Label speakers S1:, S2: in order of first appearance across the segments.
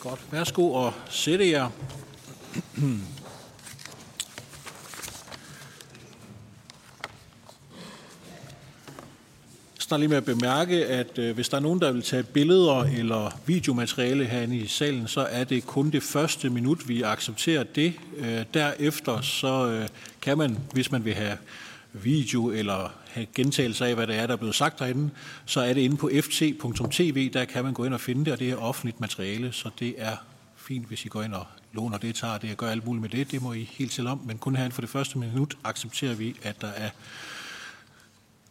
S1: Godt. Værsgo og sætte jer. starte lige med at bemærke, at øh, hvis der er nogen, der vil tage billeder eller videomateriale herinde i salen, så er det kun det første minut, vi accepterer det. Øh, derefter så øh, kan man, hvis man vil have video eller have gentagelse af, hvad der er, der er blevet sagt derinde, så er det inde på ft.tv, der kan man gå ind og finde det, og det er offentligt materiale, så det er fint, hvis I går ind og låner det, tager det og gør alt muligt med det. Det må I helt til om, men kun herinde for det første minut accepterer vi, at der er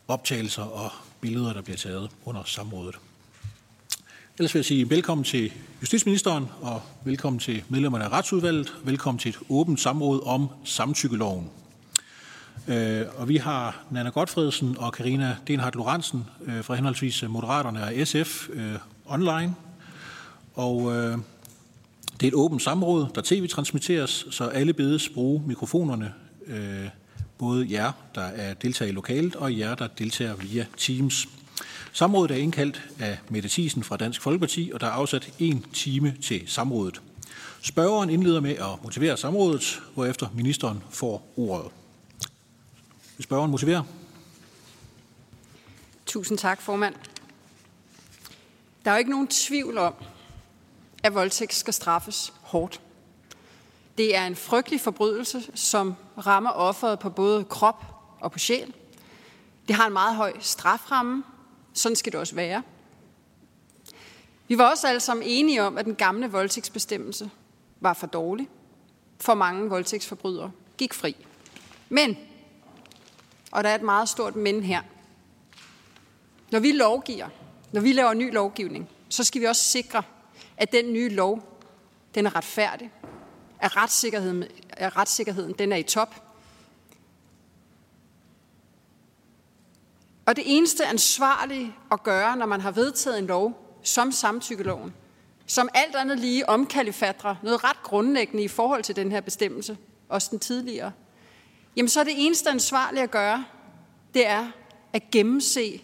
S1: optagelser og billeder, der bliver taget under samrådet. Ellers vil jeg sige velkommen til justitsministeren og velkommen til medlemmerne af retsudvalget. Velkommen til et åbent samråd om samtykkeloven. Øh, og vi har Nana Godfredsen og Karina Denhardt Lorentzen øh, fra henholdsvis øh, Moderaterne og SF øh, online. Og øh, det er et åbent samråd, der tv-transmitteres, så alle bedes bruge mikrofonerne øh, både jer, der er deltager i lokalet, og jer, der deltager via Teams. Samrådet er indkaldt af Mette Thiesen fra Dansk Folkeparti, og der er afsat en time til samrådet. Spørgeren indleder med at motivere samrådet, hvorefter ministeren får ordet. Vil spørgeren motivere?
S2: Tusind tak, formand. Der er jo ikke nogen tvivl om, at voldtægt skal straffes hårdt. Det er en frygtelig forbrydelse, som rammer offeret på både krop og på sjæl. Det har en meget høj straframme. Sådan skal det også være. Vi var også alle sammen enige om, at den gamle voldtægtsbestemmelse var for dårlig. For mange voldtægtsforbrydere gik fri. Men, og der er et meget stort men her, når vi lovgiver, når vi laver ny lovgivning, så skal vi også sikre, at den nye lov, den er retfærdig, at retssikkerheden, at retssikkerheden den er i top. Og det eneste ansvarlige at gøre, når man har vedtaget en lov, som samtykkeloven, som alt andet lige omkalifatrer noget ret grundlæggende i forhold til den her bestemmelse, også den tidligere, jamen så er det eneste ansvarlige at gøre, det er at gennemse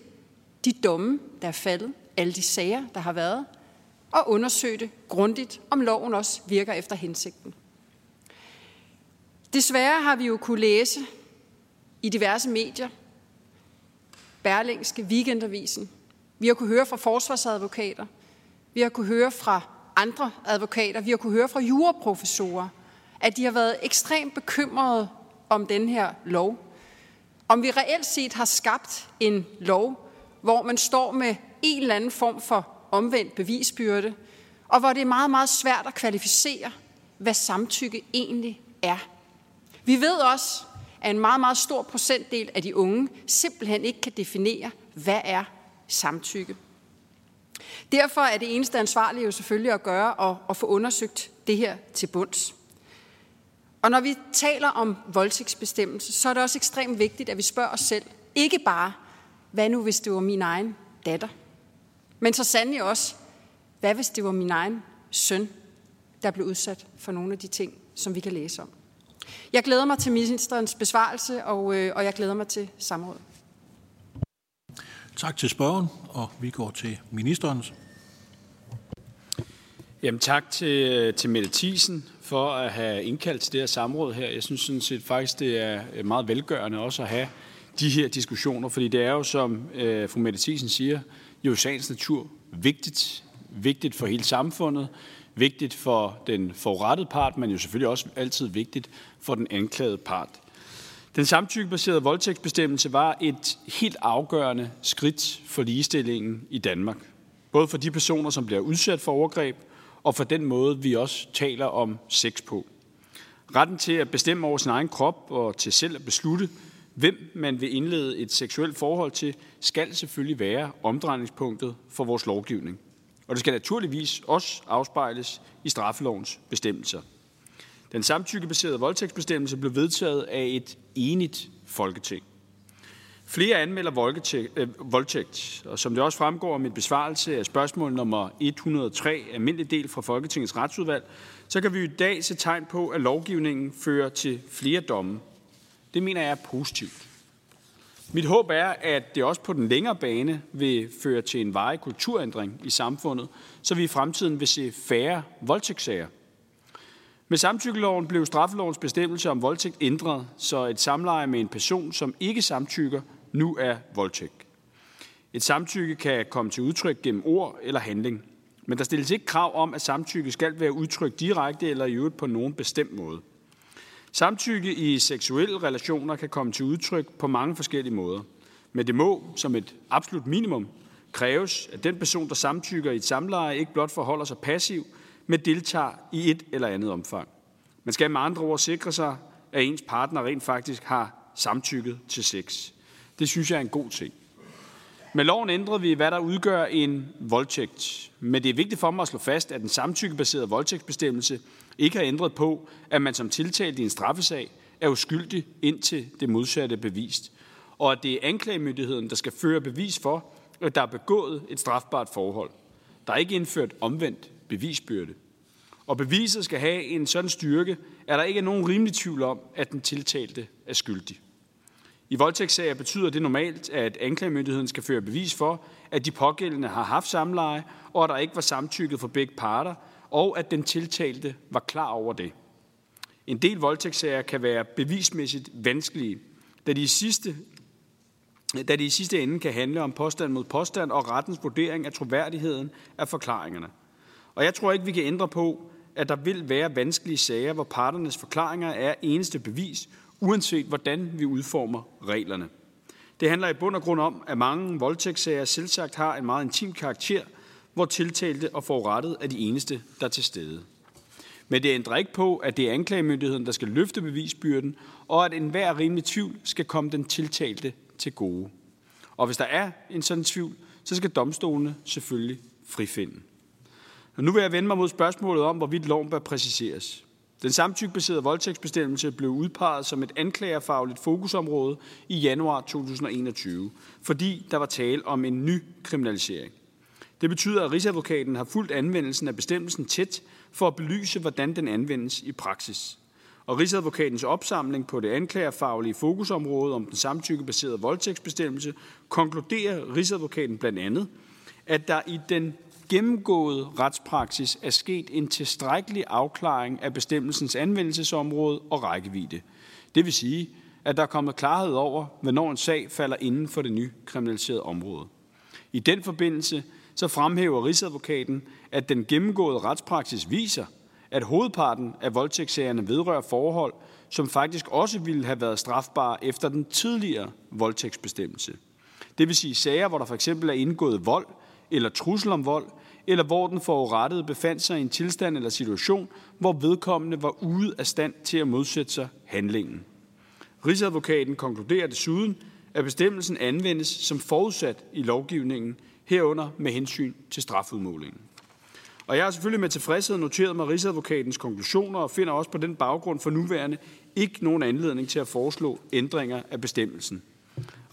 S2: de domme, der er faldet, alle de sager, der har været, og undersøge det grundigt, om loven også virker efter hensigten. Desværre har vi jo kunne læse i diverse medier, Berlingske, Weekendavisen. Vi har kunne høre fra forsvarsadvokater. Vi har kunne høre fra andre advokater. Vi har kunne høre fra juraprofessorer, at de har været ekstremt bekymrede om den her lov. Om vi reelt set har skabt en lov, hvor man står med en eller anden form for omvendt bevisbyrde, og hvor det er meget, meget svært at kvalificere, hvad samtykke egentlig er. Vi ved også, at en meget, meget stor procentdel af de unge simpelthen ikke kan definere, hvad er samtykke. Derfor er det eneste ansvarlige jo selvfølgelig at gøre og at få undersøgt det her til bunds. Og når vi taler om voldtægtsbestemmelse, så er det også ekstremt vigtigt, at vi spørger os selv, ikke bare, hvad nu hvis det var min egen datter, men så sandelig også, hvad hvis det var min egen søn, der blev udsat for nogle af de ting, som vi kan læse om. Jeg glæder mig til ministerens besvarelse, og, øh, og jeg glæder mig til samrådet.
S1: Tak til spørgen, og vi går til ministerens.
S3: Jamen, tak til, til Mette Thiesen for at have indkaldt til det her samråd her. Jeg synes sådan set faktisk, det er øh, meget velgørende også at have de her diskussioner, fordi det er jo, som øh, fru Mette Thiesen siger, jo sagens natur vigtigt, vigtigt for hele samfundet, vigtigt for den forurettede part, men jo selvfølgelig også altid vigtigt for den anklagede part. Den samtykkebaserede voldtægtsbestemmelse var et helt afgørende skridt for ligestillingen i Danmark. Både for de personer, som bliver udsat for overgreb, og for den måde, vi også taler om sex på. Retten til at bestemme over sin egen krop og til selv at beslutte, hvem man vil indlede et seksuelt forhold til, skal selvfølgelig være omdrejningspunktet for vores lovgivning. Og det skal naturligvis også afspejles i straffelovens bestemmelser. Den samtykkebaserede voldtægtsbestemmelse blev vedtaget af et enigt folketing. Flere anmelder øh, voldtægt, og som det også fremgår af min besvarelse af spørgsmål nummer 103, almindelig del fra Folketingets retsudvalg, så kan vi i dag se tegn på, at lovgivningen fører til flere domme. Det mener jeg er positivt. Mit håb er, at det også på den længere bane vil føre til en varig kulturændring i samfundet, så vi i fremtiden vil se færre voldtægtssager. Med samtykkeloven blev straffelovens bestemmelse om voldtægt ændret, så et samleje med en person, som ikke samtykker, nu er voldtægt. Et samtykke kan komme til udtryk gennem ord eller handling, men der stilles ikke krav om, at samtykke skal være udtrykt direkte eller i øvrigt på nogen bestemt måde. Samtykke i seksuelle relationer kan komme til udtryk på mange forskellige måder, men det må, som et absolut minimum, kræves, at den person, der samtykker i et samleje, ikke blot forholder sig passiv, men deltager i et eller andet omfang. Man skal med andre ord sikre sig, at ens partner rent faktisk har samtykket til sex. Det synes jeg er en god ting. Med loven ændrede vi, hvad der udgør en voldtægt. Men det er vigtigt for mig at slå fast, at den samtykkebaserede voldtægtsbestemmelse ikke har ændret på, at man som tiltalt i en straffesag er uskyldig indtil det modsatte er bevist. Og at det er anklagemyndigheden, der skal føre bevis for, at der er begået et strafbart forhold. Der er ikke indført omvendt bevisbyrde. Og beviset skal have en sådan styrke, at der ikke er nogen rimelig tvivl om, at den tiltalte er skyldig. I voldtægtssager betyder det normalt, at anklagemyndigheden skal føre bevis for, at de pågældende har haft samleje, og at der ikke var samtykket for begge parter, og at den tiltalte var klar over det. En del voldtægtssager kan være bevismæssigt vanskelige, da de i sidste da det i sidste ende kan handle om påstand mod påstand og rettens vurdering af troværdigheden af forklaringerne. Og jeg tror ikke, vi kan ændre på, at der vil være vanskelige sager, hvor parternes forklaringer er eneste bevis, uanset hvordan vi udformer reglerne. Det handler i bund og grund om, at mange voldtægtssager selvsagt har en meget intim karakter, hvor tiltalte og forurettet er de eneste, der er til stede. Men det ændrer ikke på, at det er anklagemyndigheden, der skal løfte bevisbyrden, og at enhver rimelig tvivl skal komme den tiltalte til gode. Og hvis der er en sådan tvivl, så skal domstolene selvfølgelig frifinde. Og nu vil jeg vende mig mod spørgsmålet om, hvorvidt loven bør præciseres. Den samtykkebaserede voldtægtsbestemmelse blev udpeget som et anklagerfagligt fokusområde i januar 2021, fordi der var tale om en ny kriminalisering. Det betyder, at Rigsadvokaten har fulgt anvendelsen af bestemmelsen tæt for at belyse, hvordan den anvendes i praksis. Og Rigsadvokatens opsamling på det anklagerfaglige fokusområde om den samtykkebaserede voldtægtsbestemmelse konkluderer Rigsadvokaten blandt andet, at der i den gennemgået retspraksis er sket en tilstrækkelig afklaring af bestemmelsens anvendelsesområde og rækkevidde. Det vil sige, at der er kommet klarhed over, hvornår en sag falder inden for det nye kriminaliserede område. I den forbindelse så fremhæver Rigsadvokaten, at den gennemgåede retspraksis viser, at hovedparten af voldtægtssagerne vedrører forhold, som faktisk også ville have været strafbare efter den tidligere voldtægtsbestemmelse. Det vil sige sager, hvor der for eksempel er indgået vold eller trussel om vold, eller hvor den forurettede befandt sig i en tilstand eller situation, hvor vedkommende var ude af stand til at modsætte sig handlingen. Rigsadvokaten konkluderer desuden, at bestemmelsen anvendes som forudsat i lovgivningen, herunder med hensyn til strafudmålingen. Og jeg har selvfølgelig med tilfredshed noteret mig Rigsadvokatens konklusioner og finder også på den baggrund for nuværende ikke nogen anledning til at foreslå ændringer af bestemmelsen.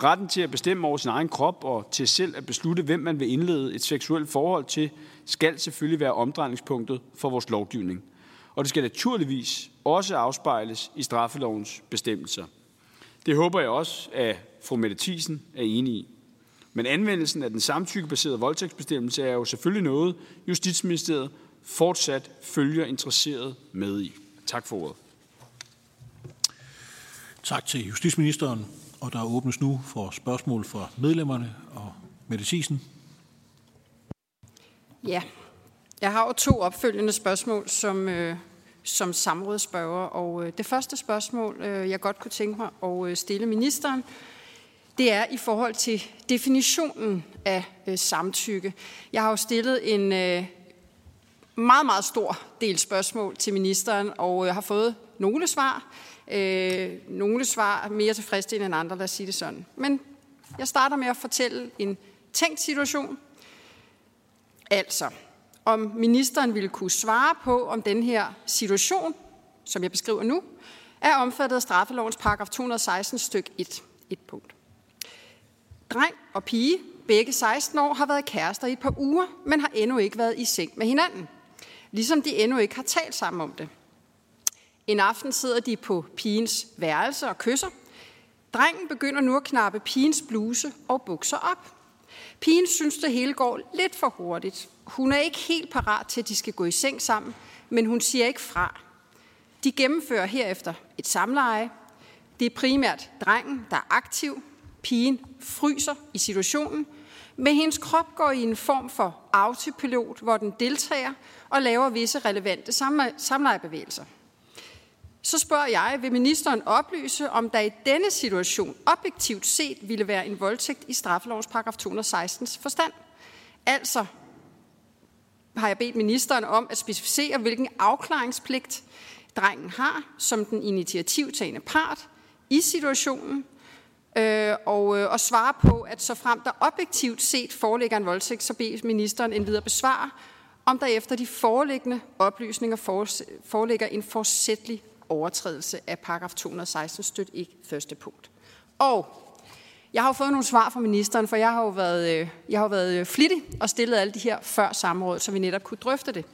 S3: Retten til at bestemme over sin egen krop og til selv at beslutte, hvem man vil indlede et seksuelt forhold til, skal selvfølgelig være omdrejningspunktet for vores lovgivning. Og det skal naturligvis også afspejles i straffelovens bestemmelser. Det håber jeg også, at fru Mette Thiesen er enig i. Men anvendelsen af den samtykkebaserede voldtægtsbestemmelse er jo selvfølgelig noget, Justitsministeriet fortsat følger interesseret med i. Tak for ordet.
S1: Tak til justitsministeren. Og der åbnes nu for spørgsmål fra medlemmerne og Mette Thiesen.
S2: Ja, jeg har jo to opfølgende spørgsmål som, øh, som samrådsspørger. Og øh, det første spørgsmål, øh, jeg godt kunne tænke mig at øh, stille ministeren, det er i forhold til definitionen af øh, samtykke. Jeg har jo stillet en øh, meget, meget stor del spørgsmål til ministeren, og øh, har fået nogle svar. Øh, nogle svar mere tilfredsstillende end andre, lad os sige det sådan. Men jeg starter med at fortælle en tænkt situation. Altså, om ministeren ville kunne svare på, om den her situation, som jeg beskriver nu, er omfattet af straffelovens paragraf 216 styk 1. Et punkt. Dreng og pige, begge 16 år, har været kærester i et par uger, men har endnu ikke været i seng med hinanden. Ligesom de endnu ikke har talt sammen om det. En aften sidder de på pigens værelse og kysser. Drengen begynder nu at knappe pigens bluse og bukser op. Pigen synes, det hele går lidt for hurtigt. Hun er ikke helt parat til, at de skal gå i seng sammen, men hun siger ikke fra. De gennemfører herefter et samleje. Det er primært drengen, der er aktiv. Pigen fryser i situationen, men hendes krop går i en form for autopilot, hvor den deltager og laver visse relevante samlejebevægelser. Så spørger jeg, vil ministeren oplyse, om der i denne situation objektivt set ville være en voldtægt i straffelovens paragraf 216 forstand? Altså har jeg bedt ministeren om at specificere, hvilken afklaringspligt drengen har som den initiativtagende part i situationen, øh, og, øh, og svare på, at så frem der objektivt set foreligger en voldtægt, så beder ministeren endvidere besvare, om der efter de foreliggende oplysninger foreligger en forsætlig overtrædelse af paragraf 216 støt ikke første punkt. Og jeg har jo fået nogle svar fra ministeren, for jeg har jo været, øh, jeg har været øh, flittig og stillet alle de her før samråd, så vi netop kunne drøfte det.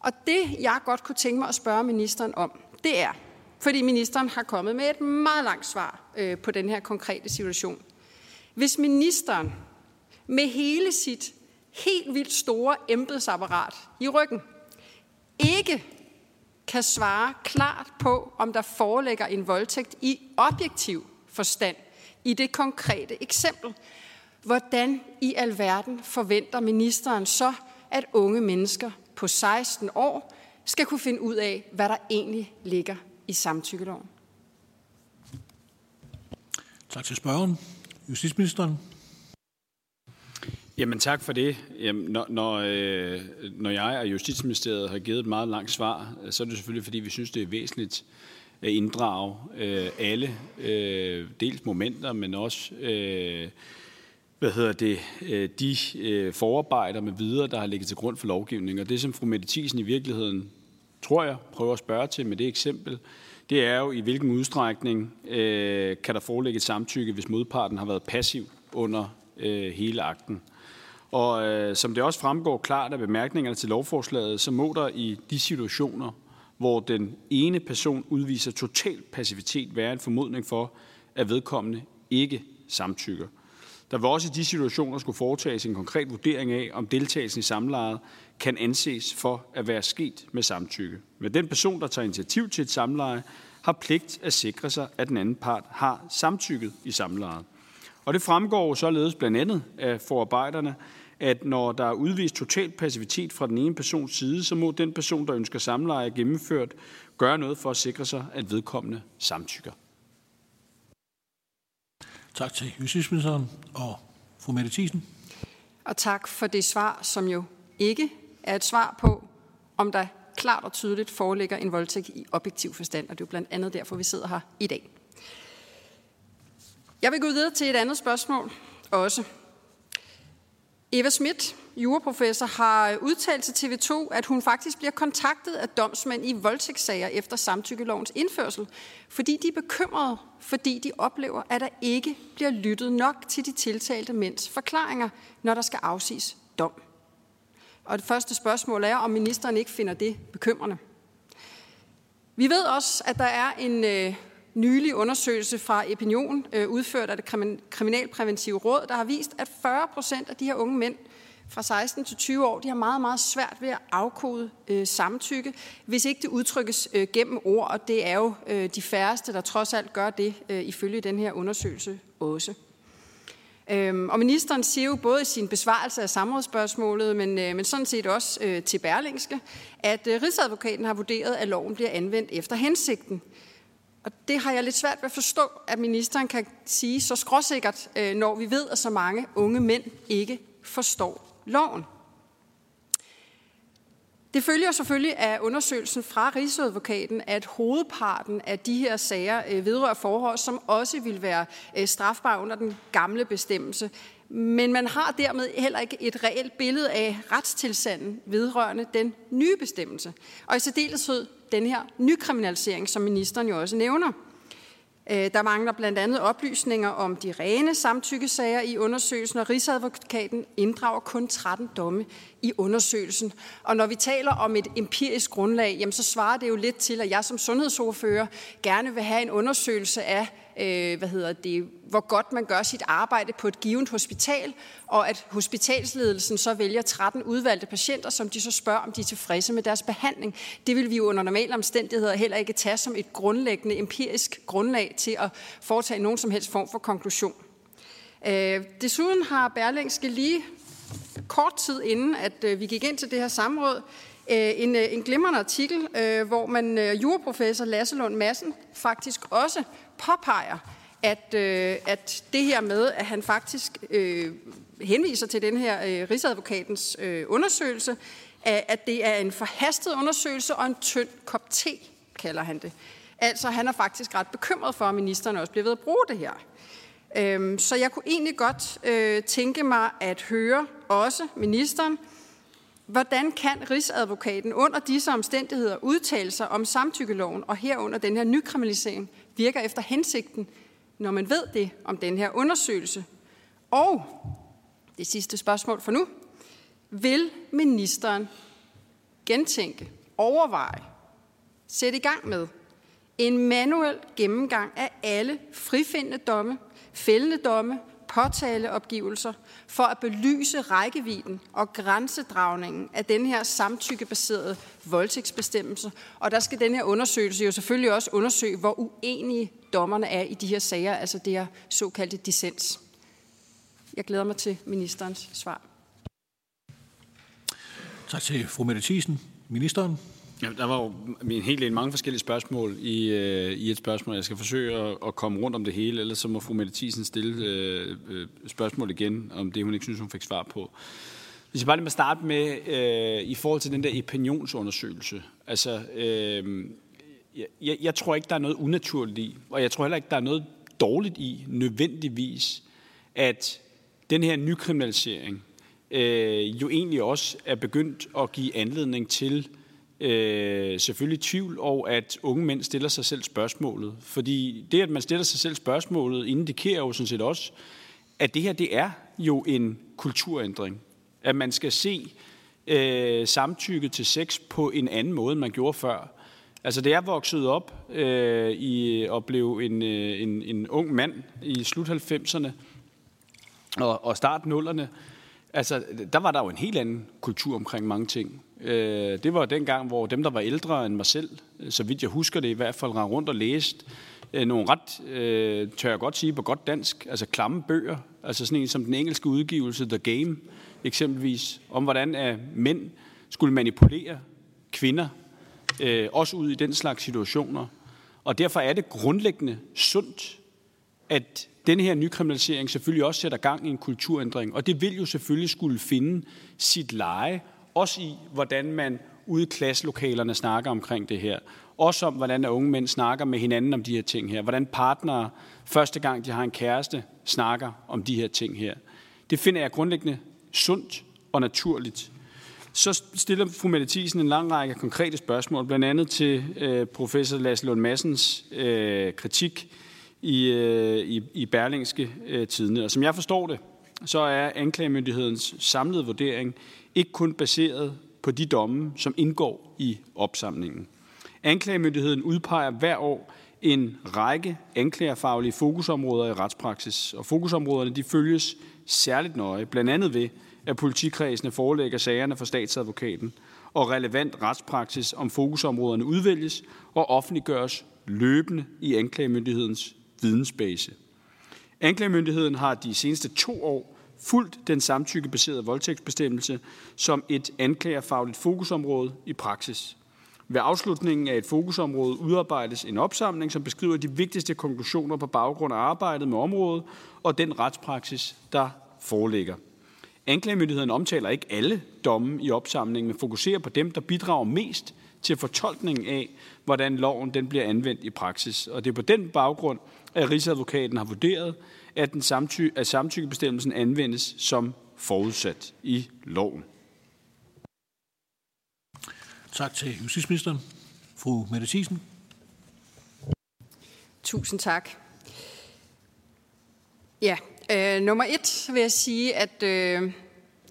S2: Og det, jeg godt kunne tænke mig at spørge ministeren om, det er, fordi ministeren har kommet med et meget langt svar øh, på den her konkrete situation. Hvis ministeren med hele sit helt vildt store embedsapparat i ryggen ikke kan svare klart på, om der foreligger en voldtægt i objektiv forstand i det konkrete eksempel. Hvordan i alverden forventer ministeren så, at unge mennesker på 16 år skal kunne finde ud af, hvad der egentlig ligger i samtykkeloven?
S1: Tak til spørgeren. Justitsministeren.
S3: Jamen tak for det. Jamen, når, når, øh, når jeg og Justitsministeriet har givet et meget langt svar, øh, så er det selvfølgelig, fordi vi synes, det er væsentligt at inddrage øh, alle, øh, dels momenter, men også øh, hvad hedder det, øh, de øh, forarbejder med videre, der har ligget til grund for lovgivningen. Og det, som fru Mette Thiesen i virkeligheden, tror jeg, prøver at spørge til med det eksempel, det er jo, i hvilken udstrækning øh, kan der forelægge et samtykke, hvis modparten har været passiv under øh, hele akten. Og øh, som det også fremgår klart af bemærkningerne til lovforslaget, så må der i de situationer, hvor den ene person udviser total passivitet, være en formodning for, at vedkommende ikke samtykker. Der vil også i de situationer skulle foretages en konkret vurdering af, om deltagelsen i samlejet kan anses for at være sket med samtykke. Men den person, der tager initiativ til et samleje, har pligt at sikre sig, at den anden part har samtykket i samlejet. Og det fremgår således blandt andet af forarbejderne, at når der er udvist total passivitet fra den ene persons side, så må den person, der ønsker samleje gennemført, gøre noget for at sikre sig, at vedkommende samtykker.
S1: Tak til justitsministeren og fru Mette Thiesen.
S2: Og tak for det svar, som jo ikke er et svar på, om der klart og tydeligt foreligger en voldtægt i objektiv forstand, og det er jo blandt andet derfor, vi sidder her i dag. Jeg vil gå videre til et andet spørgsmål også. Eva Schmidt, juraprofessor, har udtalt til TV2, at hun faktisk bliver kontaktet af domsmænd i voldtægtssager efter samtykkelovens indførsel, fordi de er bekymrede, fordi de oplever, at der ikke bliver lyttet nok til de tiltalte mænds forklaringer, når der skal afsiges dom. Og det første spørgsmål er, om ministeren ikke finder det bekymrende. Vi ved også, at der er en øh, nylig undersøgelse fra Opinion, øh, udført af det Kriminalpræventive Råd, der har vist, at 40 procent af de her unge mænd fra 16 til 20 år, de har meget, meget svært ved at afkode øh, samtykke, hvis ikke det udtrykkes øh, gennem ord, og det er jo øh, de færreste, der trods alt gør det, øh, ifølge den her undersøgelse også. Øhm, og ministeren siger jo både i sin besvarelse af samrådsspørgsmålet, men, øh, men sådan set også øh, til Berlingske, at øh, Rigsadvokaten har vurderet, at loven bliver anvendt efter hensigten. Og det har jeg lidt svært ved at forstå, at ministeren kan sige så skråsikkert, øh, når vi ved, at så mange unge mænd ikke forstår loven. Det følger selvfølgelig af undersøgelsen fra Rigsadvokaten, at hovedparten af de her sager øh, vedrører forhold, som også vil være øh, strafbare under den gamle bestemmelse. Men man har dermed heller ikke et reelt billede af retstilstanden vedrørende den nye bestemmelse. Og i særdeleshed den her nykriminalisering, som ministeren jo også nævner. Øh, der mangler blandt andet oplysninger om de rene samtykkesager i undersøgelsen, og Rigsadvokaten inddrager kun 13 domme i undersøgelsen. Og når vi taler om et empirisk grundlag, jamen så svarer det jo lidt til, at jeg som sundhedsordfører gerne vil have en undersøgelse af øh, hvad hedder det, hvor godt man gør sit arbejde på et givet hospital, og at hospitalsledelsen så vælger 13 udvalgte patienter, som de så spørger, om de er tilfredse med deres behandling. Det vil vi jo under normale omstændigheder heller ikke tage som et grundlæggende empirisk grundlag til at foretage nogen som helst form for konklusion. Øh, desuden har Berlingske lige kort tid inden, at øh, vi gik ind til det her samråd, øh, en, øh, en glimrende artikel, øh, hvor man juraprofessor Lasse Lund Madsen faktisk også påpeger, at, øh, at det her med, at han faktisk øh, henviser til den her øh, rigsadvokatens øh, undersøgelse, at det er en forhastet undersøgelse og en tynd kop te, kalder han det. Altså, han er faktisk ret bekymret for, at ministeren også bliver ved at bruge det her. Øhm, så jeg kunne egentlig godt øh, tænke mig at høre også ministeren, hvordan kan Rigsadvokaten under disse omstændigheder udtale sig om samtykkeloven og herunder den her nykriminalisering virker efter hensigten, når man ved det om den her undersøgelse? Og det sidste spørgsmål for nu. Vil ministeren gentænke, overveje, sætte i gang med en manuel gennemgang af alle frifindende domme, fældende domme, påtaleopgivelser for at belyse rækkevidden og grænsedragningen af den her samtykkebaserede voldtægtsbestemmelse. Og der skal den her undersøgelse jo selvfølgelig også undersøge, hvor uenige dommerne er i de her sager, altså det her såkaldte dissens. Jeg glæder mig til ministerens svar.
S1: Tak til fru Mette Thiesen. Ministeren.
S3: Ja, der var jo en hel en mange forskellige spørgsmål i, øh, i et spørgsmål. Jeg skal forsøge at, at komme rundt om det hele, ellers så må fru Mette Thiesen stille øh, øh, spørgsmål igen, om det hun ikke synes, hun fik svar på. Hvis jeg bare lige må starte med, øh, i forhold til den der opinionsundersøgelse. Altså, øh, jeg, jeg tror ikke, der er noget unaturligt i, og jeg tror heller ikke, der er noget dårligt i, nødvendigvis, at den her nykriminalisering øh, jo egentlig også er begyndt at give anledning til øh, selvfølgelig tvivl, og at unge mænd stiller sig selv spørgsmålet. Fordi det, at man stiller sig selv spørgsmålet, indikerer jo sådan set også, at det her det er jo en kulturændring. At man skal se øh, samtykke til sex på en anden måde, end man gjorde før. Altså, det er vokset op øh, i, og blev en, øh, en, en ung mand i slut 90'erne og, og start 0'erne, altså, der var der jo en helt anden kultur omkring mange ting. Øh, det var den gang, hvor dem, der var ældre end mig selv, øh, så vidt jeg husker det i hvert fald, rendte rundt og læste øh, nogle ret, øh, tør jeg godt sige på godt dansk, altså klamme bøger, altså sådan en som den engelske udgivelse The Game eksempelvis, om hvordan at mænd skulle manipulere kvinder, øh, også ud i den slags situationer. Og derfor er det grundlæggende sundt, at den her nykriminalisering selvfølgelig også sætter gang i en kulturændring. Og det vil jo selvfølgelig skulle finde sit leje også i, hvordan man ude i klasselokalerne snakker omkring det her. Også om, hvordan unge mænd snakker med hinanden om de her ting her. Hvordan partnere, første gang de har en kæreste, snakker om de her ting her. Det finder jeg grundlæggende sundt og naturligt. Så stiller fru Mette Thiesen en lang række konkrete spørgsmål, blandt andet til øh, professor Lasse Lund Massens øh, kritik i, øh, i, i Berlingske øh, Tidene. Og som jeg forstår det, så er anklagemyndighedens samlede vurdering ikke kun baseret på de domme, som indgår i opsamlingen. Anklagemyndigheden udpeger hver år en række anklagerfaglige fokusområder i retspraksis, og fokusområderne de følges særligt nøje, blandt andet ved, at politikredsene forelægger sagerne for statsadvokaten, og relevant retspraksis om fokusområderne udvælges og offentliggøres løbende i anklagemyndighedens vidensbase. Anklagemyndigheden har de seneste to år fuldt den samtykkebaserede voldtægtsbestemmelse som et anklagerfagligt fokusområde i praksis. Ved afslutningen af et fokusområde udarbejdes en opsamling, som beskriver de vigtigste konklusioner på baggrund af arbejdet med området og den retspraksis, der foreligger. Anklagemyndigheden omtaler ikke alle domme i opsamlingen, men fokuserer på dem, der bidrager mest til fortolkningen af, hvordan loven den bliver anvendt i praksis. Og det er på den baggrund, at Rigsadvokaten har vurderet, at, den samty- at samtykkebestemmelsen anvendes som forudsat i loven.
S1: Tak til justitsministeren. Fru Mette Thiesen.
S2: Tusind tak. Ja, øh, nummer et vil jeg sige, at øh,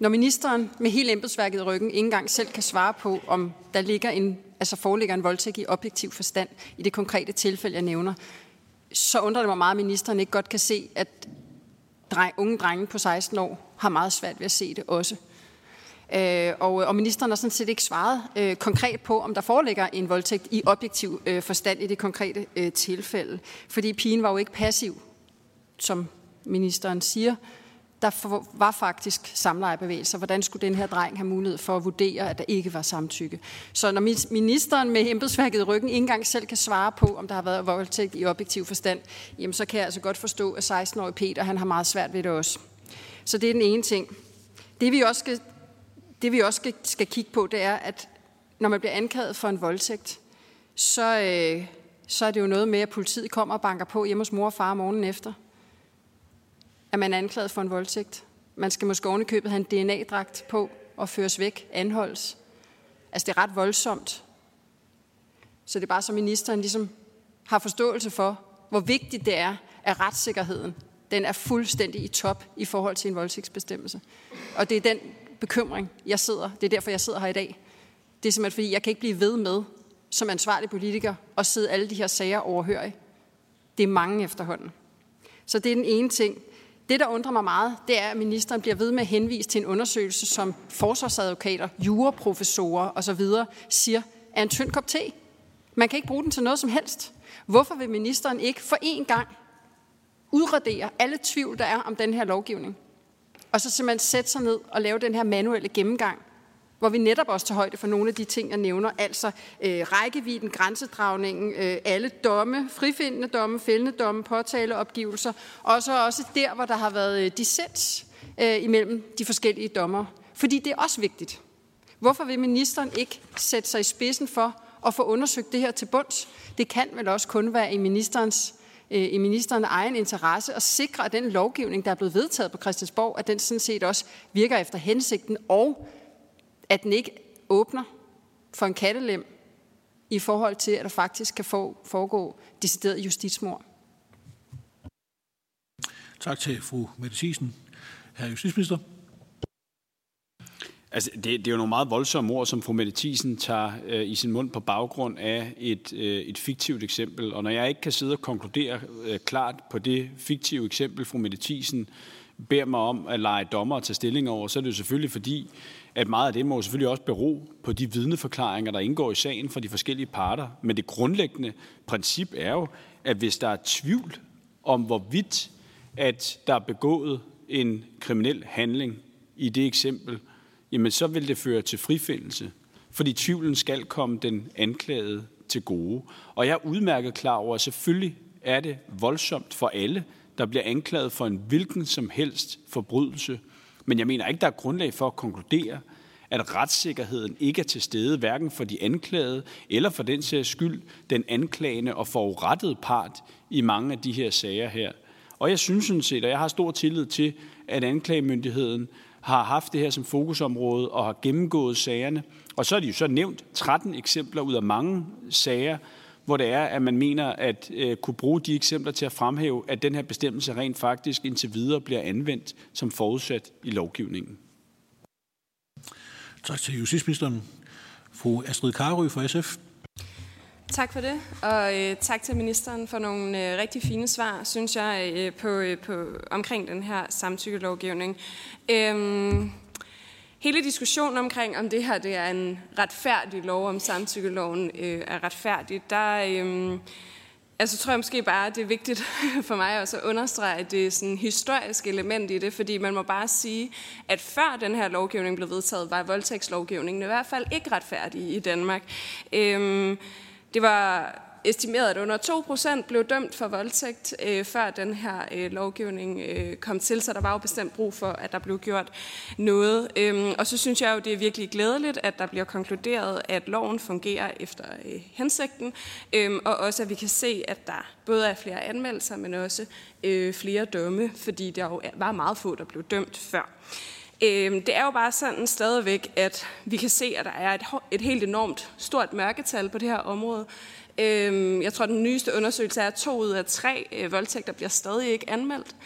S2: når ministeren med hele embedsværket i ryggen ikke engang selv kan svare på, om der ligger en, altså foreligger en voldtægt i objektiv forstand i det konkrete tilfælde, jeg nævner, så undrer det mig meget, at ministeren ikke godt kan se, at dreng, unge drenge på 16 år har meget svært ved at se det også. Øh, og, og ministeren har sådan set ikke svaret øh, konkret på, om der foreligger en voldtægt i objektiv øh, forstand i det konkrete øh, tilfælde. Fordi pigen var jo ikke passiv, som ministeren siger. Der var faktisk samlejebevægelser. Hvordan skulle den her dreng have mulighed for at vurdere, at der ikke var samtykke? Så når ministeren med embedsværket i ryggen ikke engang selv kan svare på, om der har været voldtægt i objektiv forstand, jamen så kan jeg altså godt forstå, at 16-årige Peter han har meget svært ved det også. Så det er den ene ting. Det vi også skal det vi også skal, skal kigge på, det er, at når man bliver anklaget for en voldtægt, så, øh, så er det jo noget med, at politiet kommer og banker på hjemme hos mor og far morgenen efter. At man er anklaget for en voldtægt. Man skal måske ovenikøbet have en DNA-dragt på og føres væk, anholdes. Altså det er ret voldsomt. Så det er bare så ministeren ligesom har forståelse for, hvor vigtigt det er, at retssikkerheden den er fuldstændig i top i forhold til en voldtægtsbestemmelse. Og det er den bekymring, jeg sidder. Det er derfor, jeg sidder her i dag. Det er simpelthen, fordi jeg kan ikke blive ved med, som ansvarlig politiker, at sidde alle de her sager overhørig. Det er mange efterhånden. Så det er den ene ting. Det, der undrer mig meget, det er, at ministeren bliver ved med at henvise til en undersøgelse, som forsvarsadvokater, juraprofessorer osv. siger, er en tynd kop te. Man kan ikke bruge den til noget som helst. Hvorfor vil ministeren ikke for én gang udradere alle tvivl, der er om den her lovgivning? og så simpelthen sætte sig ned og lave den her manuelle gennemgang, hvor vi netop også tager højde for nogle af de ting, jeg nævner, altså øh, rækkevidden, grænsedragningen, øh, alle domme, frifindende domme, fældende domme, påtaleopgivelser, og så også der, hvor der har været øh, dissens øh, imellem de forskellige dommer. Fordi det er også vigtigt. Hvorfor vil ministeren ikke sætte sig i spidsen for at få undersøgt det her til bunds? Det kan vel også kun være i ministerens Øh, i ministerens egen interesse at sikre, at den lovgivning, der er blevet vedtaget på Christiansborg, at den sådan set også virker efter hensigten, og at den ikke åbner for en kattelem i forhold til, at der faktisk kan foregå decideret justitsmord.
S1: Tak til fru Mette Thiesen. Herre justitsminister.
S3: Altså, det, det er jo nogle meget voldsomme ord, som fru Mette Thiesen tager øh, i sin mund på baggrund af et, øh, et fiktivt eksempel. Og når jeg ikke kan sidde og konkludere øh, klart på det fiktive eksempel, fru Mette Thiesen beder mig om at lege dommer og tage stilling over, så er det jo selvfølgelig fordi, at meget af det må selvfølgelig også bero på de vidneforklaringer, der indgår i sagen fra de forskellige parter. Men det grundlæggende princip er jo, at hvis der er tvivl om, hvorvidt at der er begået en kriminel handling i det eksempel, jamen så vil det føre til frifindelse, fordi tvivlen skal komme den anklagede til gode. Og jeg er udmærket klar over, at selvfølgelig er det voldsomt for alle, der bliver anklaget for en hvilken som helst forbrydelse. Men jeg mener ikke, der er grundlag for at konkludere, at retssikkerheden ikke er til stede, hverken for de anklagede eller for den sags skyld den anklagende og forurettede part i mange af de her sager her. Og jeg synes sådan set, og jeg har stor tillid til, at anklagemyndigheden har haft det her som fokusområde og har gennemgået sagerne. Og så er de jo så nævnt 13 eksempler ud af mange sager, hvor det er, at man mener at øh, kunne bruge de eksempler til at fremhæve, at den her bestemmelse rent faktisk indtil videre bliver anvendt som forudsat i lovgivningen.
S1: Tak til justitsministeren. Fru Astrid Karø fra SF.
S4: Tak for det, og øh, tak til ministeren for nogle øh, rigtig fine svar, synes jeg, øh, på, øh, på, omkring den her samtykkelovgivning. Øhm, hele diskussionen omkring, om det her det er en retfærdig lov, om samtykkeloven øh, er retfærdig, der øh, altså, tror jeg måske bare, at det er vigtigt for mig også at understrege, at det er sådan et historisk element i det, fordi man må bare sige, at før den her lovgivning blev vedtaget, var voldtægtslovgivningen i hvert fald ikke retfærdig i Danmark. Øh, det var estimeret, at under 2% blev dømt for voldtægt, øh, før den her øh, lovgivning øh, kom til, så der var jo bestemt brug for, at der blev gjort noget. Øhm, og så synes jeg jo, det er virkelig glædeligt, at der bliver konkluderet, at loven fungerer efter øh, hensigten, øhm, og også at vi kan se, at der både er flere anmeldelser, men også øh, flere dømme, fordi der jo var meget få, der blev dømt før. Øhm, det er jo bare sådan stadigvæk, at vi kan se, at der er et, et helt enormt stort mørketal på det her område. Øhm, jeg tror, den nyeste undersøgelse er, at to ud af tre øh, voldtægter bliver stadig ikke anmeldt.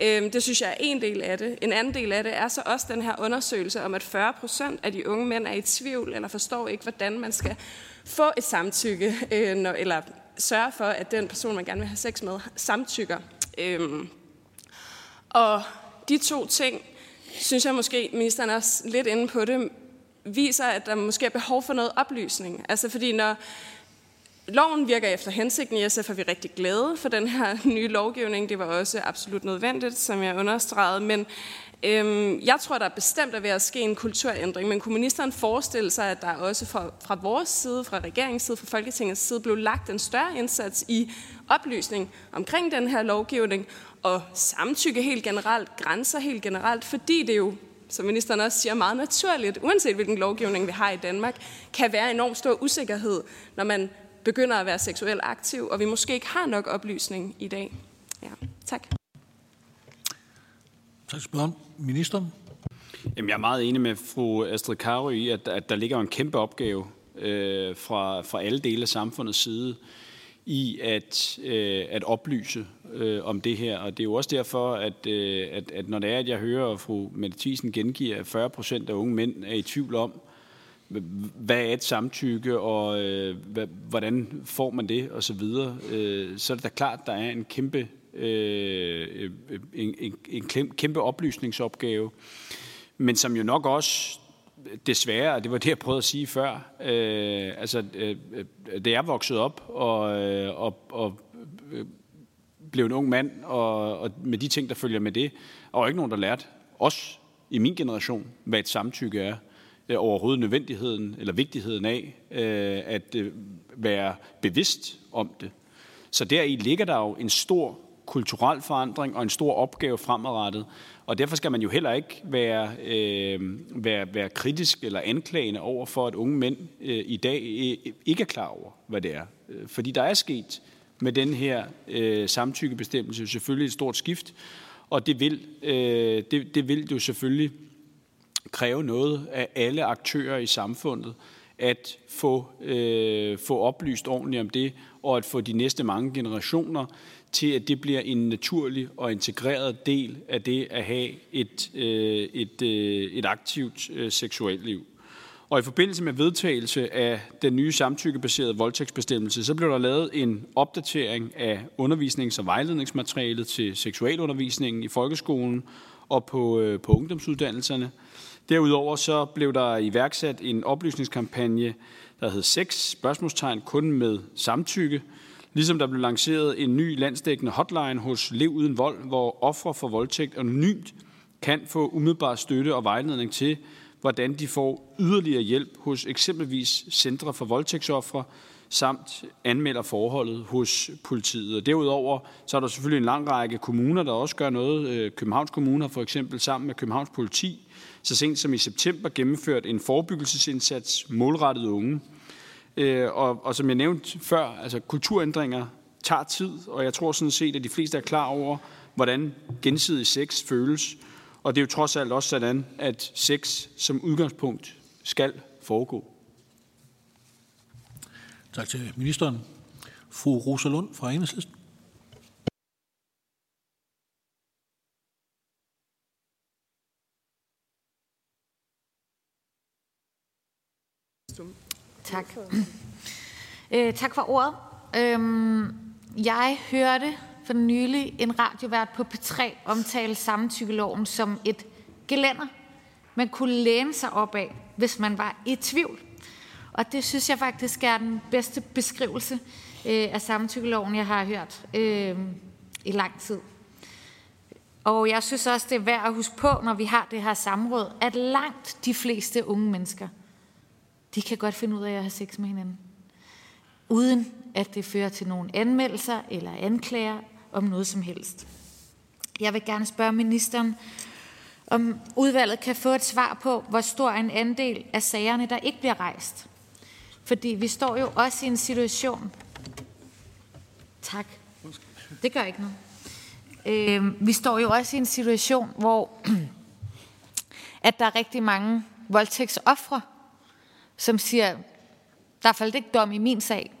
S4: Øhm, det synes jeg er en del af det. En anden del af det er så også den her undersøgelse om, at 40 procent af de unge mænd er i tvivl eller forstår ikke, hvordan man skal få et samtykke, øh, når, eller sørge for, at den person, man gerne vil have sex med, samtykker. Øhm, og de to ting, synes jeg måske, ministeren er også lidt inde på det, viser, at der måske er behov for noget oplysning. Altså fordi når loven virker efter hensigten i SF, er vi rigtig glade for den her nye lovgivning. Det var også absolut nødvendigt, som jeg understregede. Men øhm, jeg tror, der er bestemt er ved at ske en kulturændring. Men kunne ministeren forestille sig, at der også fra, fra vores side, fra regeringens side, fra Folketingets side, blev lagt en større indsats i oplysning omkring den her lovgivning, og samtykke helt generelt, grænser helt generelt, fordi det jo som ministeren også siger, meget naturligt, uanset hvilken lovgivning vi har i Danmark, kan være enormt stor usikkerhed, når man begynder at være seksuelt aktiv, og vi måske ikke har nok oplysning i dag. Ja, tak.
S1: Tak spørgsmål. Ministeren?
S3: Jamen, jeg er meget enig med fru Astrid Karo i, at, at der ligger en kæmpe opgave øh, fra, fra alle dele af samfundets side i at, øh, at oplyse øh, om det her. Og det er jo også derfor, at, øh, at, at når det er, at jeg hører, at fru Mette Thiesen gengiver, at 40 procent af unge mænd er i tvivl om, hvad er et samtykke, og øh, hvad, hvordan får man det, og så videre, øh, så er det da klart, der er en kæmpe, øh, øh en, en, en kæmpe oplysningsopgave, men som jo nok også desværre, og det var det, jeg prøvede at sige før, øh, altså, øh, det er vokset op, og, øh, og, og øh, blev en ung mand, og, og med de ting, der følger med det, og ikke nogen, der lærte os i min generation, hvad et samtykke er, øh, Øh, overhovedet nødvendigheden eller vigtigheden af øh, at øh, være bevidst om det. Så deri ligger der jo en stor kulturel forandring og en stor opgave fremadrettet. Og derfor skal man jo heller ikke være, øh, være, være kritisk eller anklagende over for, at unge mænd øh, i dag ikke er klar over, hvad det er. Fordi der er sket med den her øh, samtykkebestemmelse selvfølgelig et stort skift, og det vil, øh, det, det vil jo selvfølgelig kræve noget af alle aktører i samfundet at få, øh, få oplyst ordentligt om det, og at få de næste mange generationer til, at det bliver en naturlig og integreret del af det at have et, øh, et, øh, et aktivt øh, seksuelt liv. Og i forbindelse med vedtagelse af den nye samtykkebaserede voldtægtsbestemmelse, så blev der lavet en opdatering af undervisnings- og vejledningsmaterialet til seksualundervisningen i folkeskolen og på, øh, på ungdomsuddannelserne. Derudover så blev der iværksat en oplysningskampagne, der hed 6 spørgsmålstegn kun med samtykke, ligesom der blev lanceret en ny landsdækkende hotline hos Lev Uden Vold, hvor ofre for voldtægt anonymt kan få umiddelbar støtte og vejledning til, hvordan de får yderligere hjælp hos eksempelvis Centre for Voldtægtsoffre, samt anmelder forholdet hos politiet. Og derudover så er der selvfølgelig en lang række kommuner, der også gør noget. Øh, Københavns Kommune har for eksempel sammen med Københavns Politi så sent som i september gennemført en forebyggelsesindsats målrettet unge. Øh, og, og som jeg nævnte før, altså kulturændringer tager tid, og jeg tror sådan set, at de fleste er klar over, hvordan gensidig sex føles. Og det er jo trods alt også sådan, at sex som udgangspunkt skal foregå.
S1: Tak til ministeren. Fru Rosa Lund fra Enhedslisten.
S5: Tak. Øh, tak for ordet. Øhm, jeg hørte for nylig en radiovært på P3 omtale samtykkeloven som et gelænder, man kunne læne sig op af, hvis man var i tvivl. Og det synes jeg faktisk er den bedste beskrivelse øh, af samtykkeloven, jeg har hørt øh, i lang tid. Og jeg synes også, det er værd at huske på, når vi har det her samråd, at langt de fleste unge mennesker – de kan godt finde ud af at have sex med hinanden. Uden at det fører til nogle anmeldelser eller anklager om noget som helst. Jeg vil gerne spørge ministeren, om udvalget kan få et svar på, hvor stor en andel af sagerne, der ikke bliver rejst. Fordi vi står jo også i en situation... Tak. Det gør ikke noget. Øh, vi står jo også i en situation, hvor at der er rigtig mange voldtægtsoffre, som siger, der faldt ikke dom i min sag.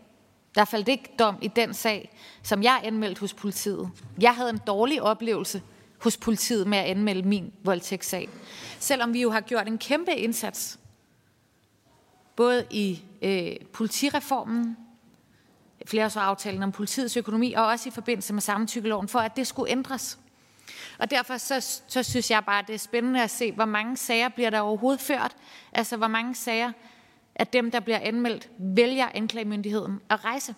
S5: Der faldt ikke dom i den sag, som jeg anmeldte hos politiet. Jeg havde en dårlig oplevelse hos politiet med at anmelde min voldtægtssag. Selvom vi jo har gjort en kæmpe indsats, både i øh, politireformen, flereårsaftalen om politiets økonomi, og også i forbindelse med samtykkeloven, for at det skulle ændres. Og derfor så, så synes jeg bare, det er spændende at se, hvor mange sager bliver der overhovedet ført. Altså, hvor mange sager af dem, der bliver anmeldt, vælger anklagemyndigheden at rejse.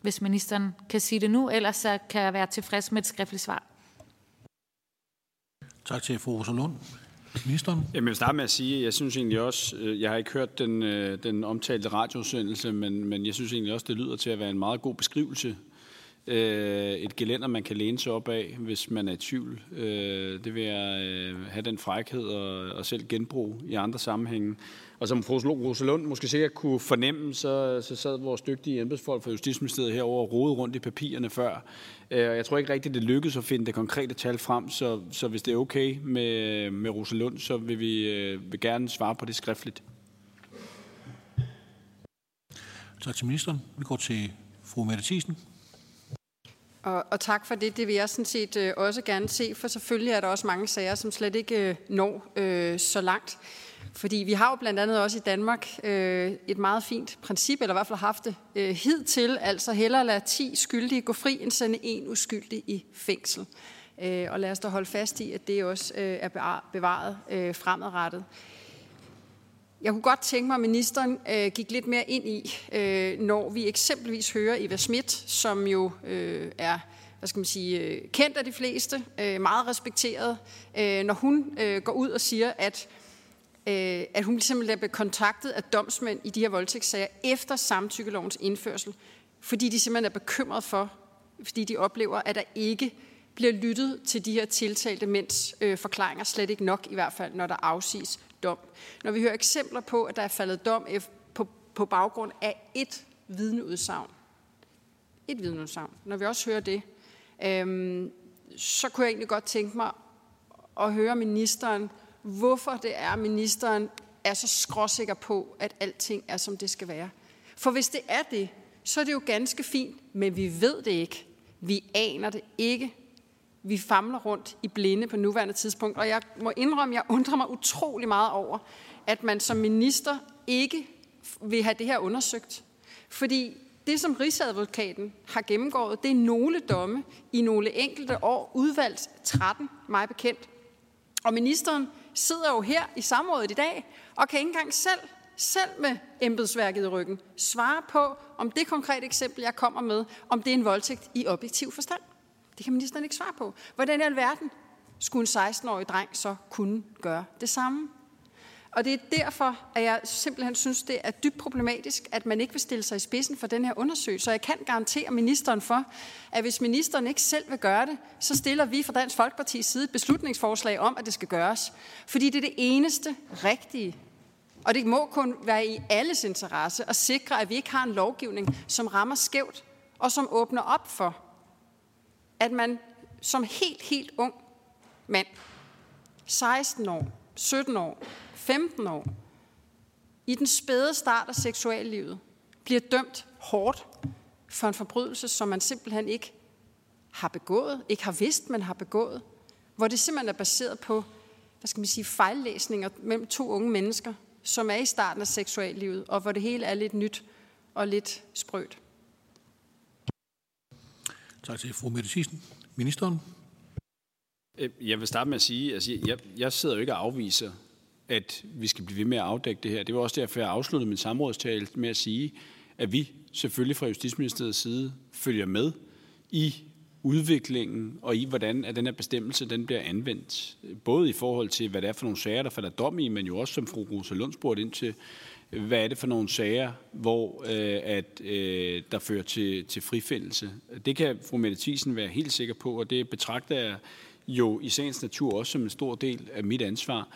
S5: Hvis ministeren kan sige det nu, ellers så kan jeg være tilfreds med et skriftligt svar.
S1: Tak til fru Rosa Lund. Ministeren?
S3: Jeg vil starte med at sige, at jeg synes egentlig også, øh, jeg har ikke hørt den, øh, den omtalte radiosendelse, men, men jeg synes egentlig også, det lyder til at være en meget god beskrivelse øh, et gelænder, man kan læne sig op af, hvis man er i tvivl. Øh, det vil jeg øh, have den frækhed og, og selv genbruge i andre sammenhænge. Og som fru Rosalund måske sikkert kunne fornemme, så, så sad vores dygtige embedsfolk fra Justitsministeriet herover og rode rundt i papirerne før. Øh, jeg tror ikke rigtigt, det lykkedes at finde det konkrete tal frem, så, så hvis det er okay med, med Rosalund, så vil vi øh, vil gerne svare på det skriftligt.
S1: Tak til ministeren. Vi går til fru Mette Thiesen.
S2: Og, og tak for det. Det vil jeg sådan set øh, også gerne se, for selvfølgelig er der også mange sager, som slet ikke øh, når øh, så langt. Fordi vi har jo blandt andet også i Danmark øh, et meget fint princip, eller i hvert fald haft det øh, hidtil, altså hellere lade 10 skyldige gå fri, end sende en uskyldig i fængsel. Øh, og lad os da holde fast i, at det også øh, er bevaret øh, fremadrettet. Jeg kunne godt tænke mig, at ministeren øh, gik lidt mere ind i, øh, når vi eksempelvis hører Eva Schmidt, som jo øh, er hvad skal man sige, øh, kendt af de fleste, øh, meget respekteret, øh, når hun øh, går ud og siger, at, øh, at hun simpelthen bliver kontaktet af domsmænd i de her voldtægtssager efter samtykkelovens indførsel, fordi de simpelthen er bekymret for, fordi de oplever, at der ikke bliver lyttet til de her tiltalte mænds øh, forklaringer, slet ikke nok i hvert fald, når der afsiges dom. Når vi hører eksempler på, at der er faldet dom på, på baggrund af et vidneudsagn, et vidneudsagn, når vi også hører det, øhm, så kunne jeg egentlig godt tænke mig at høre ministeren, hvorfor det er, ministeren er så skråsikker på, at alting er, som det skal være. For hvis det er det, så er det jo ganske fint, men vi ved det ikke. Vi aner det ikke vi famler rundt i blinde på nuværende tidspunkt. Og jeg må indrømme, jeg undrer mig utrolig meget over, at man som minister ikke vil have det her undersøgt. Fordi det, som Rigsadvokaten har gennemgået, det er nogle domme i nogle enkelte år, udvalgt 13, mig bekendt. Og ministeren sidder jo her i samrådet i dag, og kan ikke engang selv, selv med embedsværket i ryggen, svare på, om det konkrete eksempel, jeg kommer med, om det er en voldtægt i objektiv forstand. Det kan ministeren ikke svare på. Hvordan i alverden skulle en 16-årig dreng så kunne gøre det samme? Og det er derfor, at jeg simpelthen synes, det er dybt problematisk, at man ikke vil stille sig i spidsen for den her undersøgelse. Og jeg kan garantere ministeren for, at hvis ministeren ikke selv vil gøre det, så stiller vi fra Dansk Folkeparti's side et beslutningsforslag om, at det skal gøres. Fordi det er det eneste rigtige. Og det må kun være i alles interesse at sikre, at vi ikke har en lovgivning, som rammer skævt og som åbner op for, at man som helt, helt ung mand, 16 år, 17 år, 15 år, i den spæde start af seksuallivet, bliver dømt hårdt for en forbrydelse, som man simpelthen ikke har begået, ikke har vidst, man har begået, hvor det simpelthen er baseret på, hvad skal man sige, fejllæsninger mellem to unge mennesker, som er i starten af seksuallivet, og hvor det hele er lidt nyt og lidt sprødt.
S1: Tak til fru Mette Thyssen. Ministeren?
S3: Øh, jeg vil starte med at sige, altså jeg, jeg sidder jo ikke og afviser, at vi skal blive ved med at afdække det her. Det var også derfor, jeg afsluttede min samrådstale med at sige, at vi selvfølgelig fra Justitsministeriets side følger med i udviklingen og i, hvordan at den her bestemmelse den bliver anvendt. Både i forhold til, hvad det er for nogle sager, der falder dom i, men jo også, som fru Rosa Lund spurgte ind til, hvad er det for nogle sager, hvor øh, at, øh, der fører til, til frifindelse. Det kan fru Mette Thiesen være helt sikker på, og det betragter jeg jo i sagens natur også som en stor del af mit ansvar.